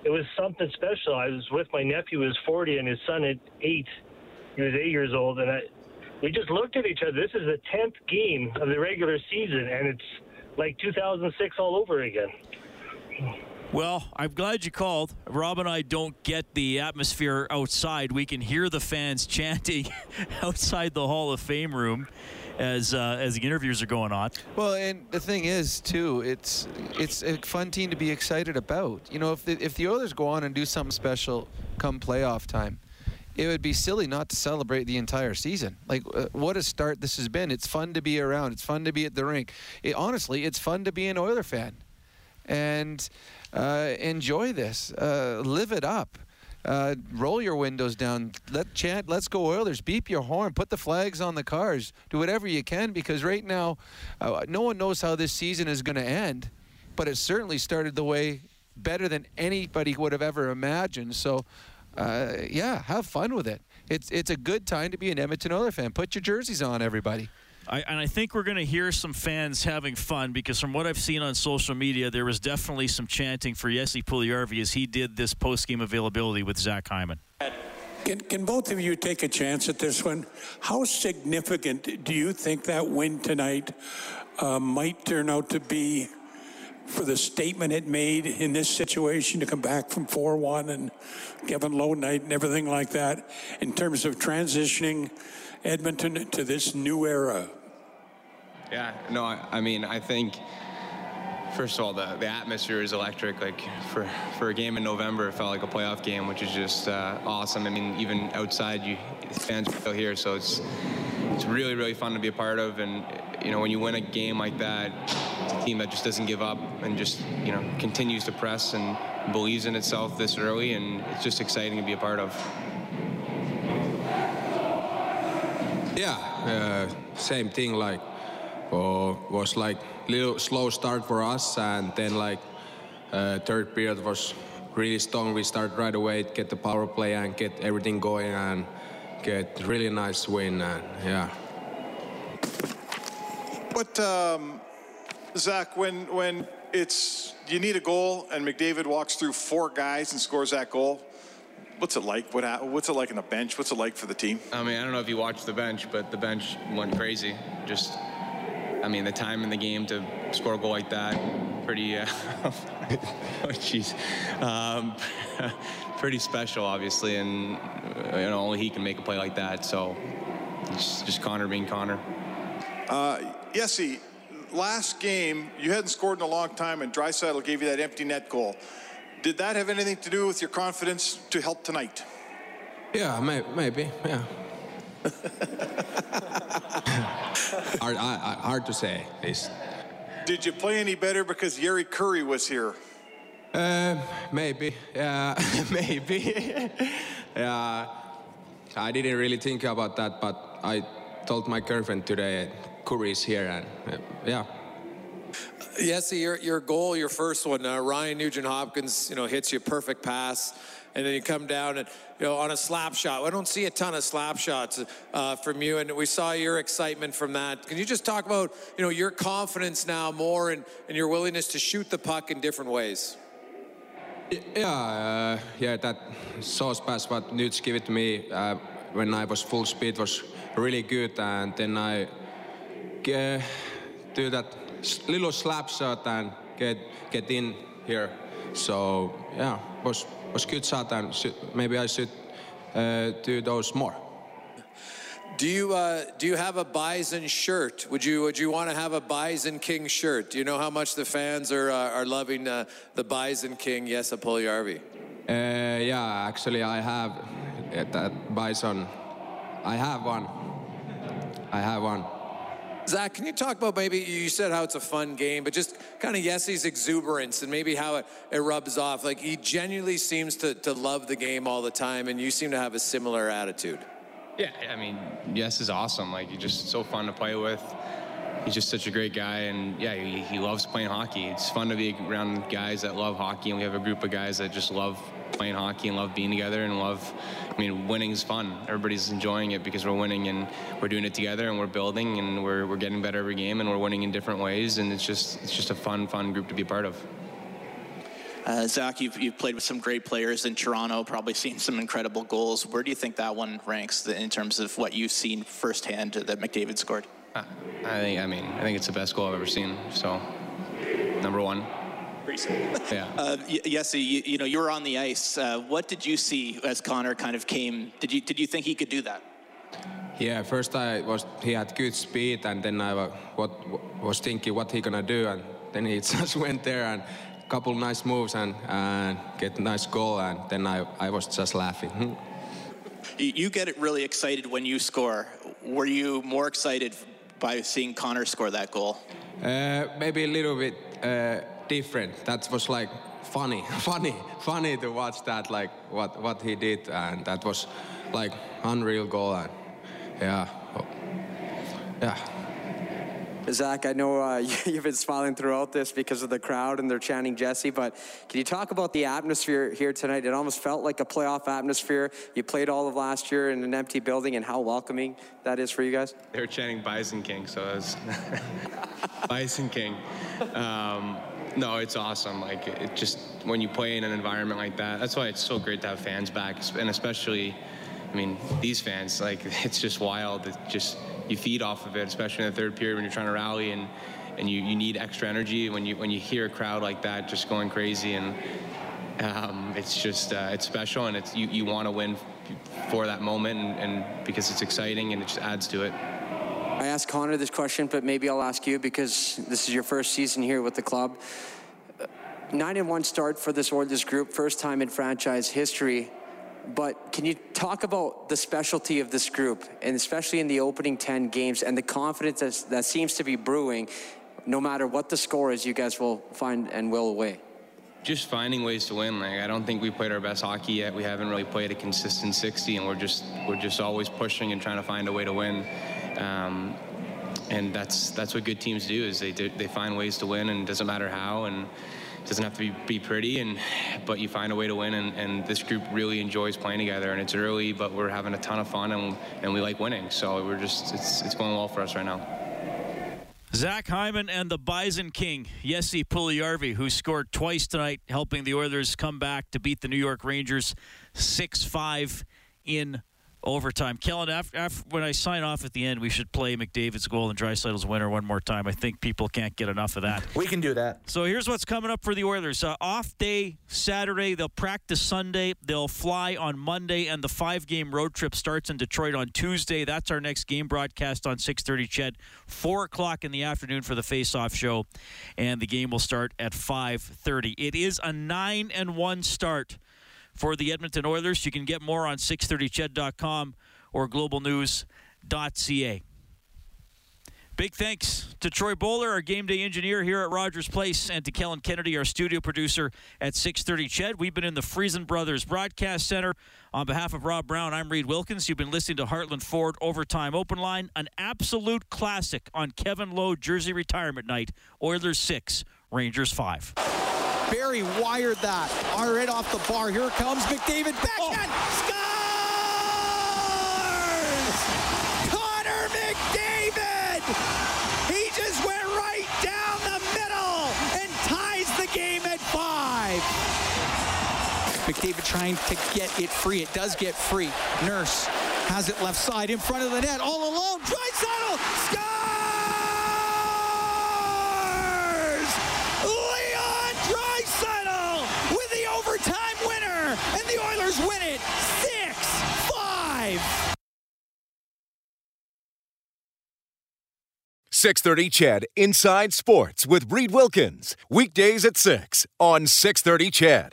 [SPEAKER 23] it was something special. I was with my nephew who was 40 and his son at eight. He was eight years old, and I, we just looked at each other. This is the 10th game of the regular season, and it's like 2006 all over again.
[SPEAKER 3] Well, I'm glad you called. Rob and I don't get the atmosphere outside. We can hear the fans <laughs> chanting outside the Hall of Fame room as uh, as the interviews are going on.
[SPEAKER 4] Well, and the thing is too, it's it's a fun team to be excited about. You know, if the, if the Oilers go on and do something special come playoff time, it would be silly not to celebrate the entire season. Like, uh, what a start this has been. It's fun to be around. It's fun to be at the rink. It, honestly, it's fun to be an Oiler fan, and uh, enjoy this. Uh, live it up. Uh, roll your windows down. Let chant. Let's go Oilers. Beep your horn. Put the flags on the cars. Do whatever you can because right now, uh, no one knows how this season is going to end, but it certainly started the way better than anybody would have ever imagined. So, uh, yeah, have fun with it. It's it's a good time to be an Edmonton Oilers fan. Put your jerseys on, everybody.
[SPEAKER 3] I, and I think we're going to hear some fans having fun because from what I've seen on social media, there was definitely some chanting for Jesse Puljujärvi as he did this post-game availability with Zach Hyman.
[SPEAKER 6] Can, can both of you take a chance at this one? How significant do you think that win tonight uh, might turn out to be for the statement it made in this situation to come back from 4 1 and Kevin Lowe night and everything like that in terms of transitioning Edmonton to this new era?
[SPEAKER 24] Yeah, no, I, I mean, I think first of all, the, the atmosphere is electric. Like for, for a game in November, it felt like a playoff game, which is just uh, awesome. I mean, even outside, you fans are still here, so it's it's really really fun to be a part of. And you know, when you win a game like that, a team that just doesn't give up and just you know continues to press and believes in itself this early, and it's just exciting to be a part of.
[SPEAKER 25] Yeah, uh, same thing. Like
[SPEAKER 26] uh, was like little slow start for us, and then like uh, third period was really strong. We start right away, get the power play and get everything going, and get really nice win. And yeah.
[SPEAKER 27] But um, Zach, when when it's you need a goal and McDavid walks through four guys and scores that goal, what's it like? What what's it like on the bench? What's it like for the team?
[SPEAKER 24] I mean, I don't know if you watched the bench, but the bench went crazy. Just, I mean, the time in the game to score a goal like that, pretty, uh, <laughs> oh jeez, um, <laughs> pretty special, obviously, and uh, you know only he can make a play like that. So, it's just Connor being Connor.
[SPEAKER 27] Uh, Yessi, last game you hadn't scored in a long time, and Draisaitl gave you that empty net goal. Did that have anything to do with your confidence to help tonight?
[SPEAKER 26] Yeah, may, maybe. Yeah. <laughs> hard, I, I- hard to say.
[SPEAKER 27] Did you play any better because Jari Kurri was here?
[SPEAKER 26] uh, maybe. Yeah, <laughs> maybe. <laughs> yeah. I didn't really think about that, but I told my girlfriend today Curry is here, and uh, yeah.
[SPEAKER 25] Yes, your your goal, your first one, uh, Ryan Nugent Hopkins, you know, hits you perfect pass, and then you come down and you know on a slap shot. I don't see a ton of slap shots uh, from you, and we saw your excitement from that. Can you just talk about you know your confidence now more and, and your willingness to shoot the puck in different ways?
[SPEAKER 26] Yeah, uh, yeah, that sauce pass what Nuts gave it to me uh, when I was full speed was really good, and then I uh, do that little slap shot and get get in here. So yeah, was was good shot, and should, maybe I should uh, do those more.
[SPEAKER 25] Do you uh, do you have a Bison shirt? Would you would you want to have a Bison King shirt? Do you know how much the fans are uh, are loving uh, the Bison King Jesse Puljujärvi?
[SPEAKER 26] Uh, yeah, actually, I have that bison. I have one. I have one.
[SPEAKER 25] Zach, can you talk about maybe you said how it's a fun game, but just kind of Jesse's exuberance and maybe how it, it rubs off. Like he genuinely seems to, to love the game all the time, and you seem to have a similar attitude.
[SPEAKER 24] Yeah, I mean, Yes is awesome. Like, he's just so fun to play with. He's just such a great guy, and yeah, he, he loves playing hockey. It's fun to be around guys that love hockey, and we have a group of guys that just love playing hockey and love being together and love. I mean, winning's fun. Everybody's enjoying it because we're winning and we're doing it together and we're building and we're, we're getting better every game and we're winning in different ways, and it's just it's just a fun, fun group to be a part of.
[SPEAKER 10] Uh, Zach, you've, you've played with some great players in Toronto, probably seen some incredible goals. Where do you think that one ranks in terms of what you've seen firsthand that McDavid scored?
[SPEAKER 24] I I think I mean I think it's the best goal I've ever seen. So number one. Yeah. <laughs>
[SPEAKER 10] Uh, y- Yessi, you, you know, you were on the ice. Uh, what did you see as Connor kind of came? Did you, did you think he could do that?
[SPEAKER 26] Yeah, first I was he had good speed, and then I what, was thinking what he gonna do, and then he <laughs> just went there and a couple nice moves and and get a nice goal, and then I I was just laughing. <laughs>
[SPEAKER 10] You, you get really excited when you score. Were you more excited by seeing Connor score that goal?
[SPEAKER 26] Uh, maybe a little bit uh, different. That was like funny, <laughs> funny, funny to watch that, like what what he did, and that was like unreal goal. And yeah, oh, yeah.
[SPEAKER 9] Zach, I know uh, <laughs> you've been smiling throughout this because of the crowd and they're chanting Jesse, but can you talk about the atmosphere here tonight? It almost felt like a playoff atmosphere. You played all of last year in an empty building, and how welcoming that is for you guys.
[SPEAKER 24] They were chanting Bison King, so it was <laughs> Bison King. Um, no, it's awesome. Like it just when you play in an environment like that, that's why it's so great to have fans back, and especially, I mean, these fans. Like <laughs> it's just wild. It just you feed off of it, especially in the third period when you're trying to rally and and you, you need extra energy when you when you hear a crowd like that just going crazy and um, it's just uh, it's special and it's you, you want to win for that moment and, and because it's exciting and it just adds to it.
[SPEAKER 9] I asked Connor this question, but maybe I'll ask you because this is your first season here with the club. Nine and one start for this Oilers group, first time in franchise history. But can you talk about the specialty of this group, and especially in the opening 10 games, and the confidence that's, that seems to be brewing? No matter what the score is, you guys will find and will away.
[SPEAKER 24] just finding ways to win. Like I don't think we played our best hockey yet. We haven't really played a consistent 60, and we're just we're just always pushing and trying to find a way to win. Um, and that's that's what good teams do is they do, they find ways to win, and it doesn't matter how, and it doesn't have to be, be pretty, and but you find a way to win, and, and this group really enjoys playing together, and it's early, but we're having a ton of fun, and and we like winning, so we're just it's it's going well for us right now.
[SPEAKER 3] Zach Hyman and the Bison King, Jesse Puljujärvi, who scored twice tonight, helping the Oilers come back to beat the New York Rangers 6 5 in overtime. Kellen, after, after, when I sign off at the end, we should play McDavid's goal and Draisaitl's winner one more time. I think people can't get enough of that.
[SPEAKER 28] We can do that.
[SPEAKER 3] So here's what's coming up for the Oilers. Uh, off day Saturday. They'll practice Sunday. They'll fly on Monday, and the five-game road trip starts in Detroit on Tuesday. That's our next game broadcast on 6:30. Ched, four o'clock in the afternoon for the face-off show, and the game will start at 5:30. It is a nine and one start for the Edmonton Oilers. You can get more on 630ched.com or globalnews.ca. Big thanks to Troy Bowler, our game day engineer here at Rogers Place, and to Kellen Kennedy, our studio producer at 630 Ched. We've been in the Friesen Brothers Broadcast Center. On behalf of Rob Brown, I'm Reed Wilkins. You've been listening to Heartland Ford Overtime Open Line, an absolute classic on Kevin Lowe Jersey Retirement Night. Oilers 6, Rangers 5.
[SPEAKER 2] Barrie wired that. Right off the bar. Here comes McDavid. Backhand. Oh. Scores! Connor McDavid! He just went right down the middle and ties the game at five. McDavid trying to get it free. It does get free. Nurse has it left side in front of the net. All alone. Draisaitl scores! Oilers win it six five.
[SPEAKER 29] 630 Ched Inside Sports with Reed Wilkins. Weekdays at 6 on 630 Ched.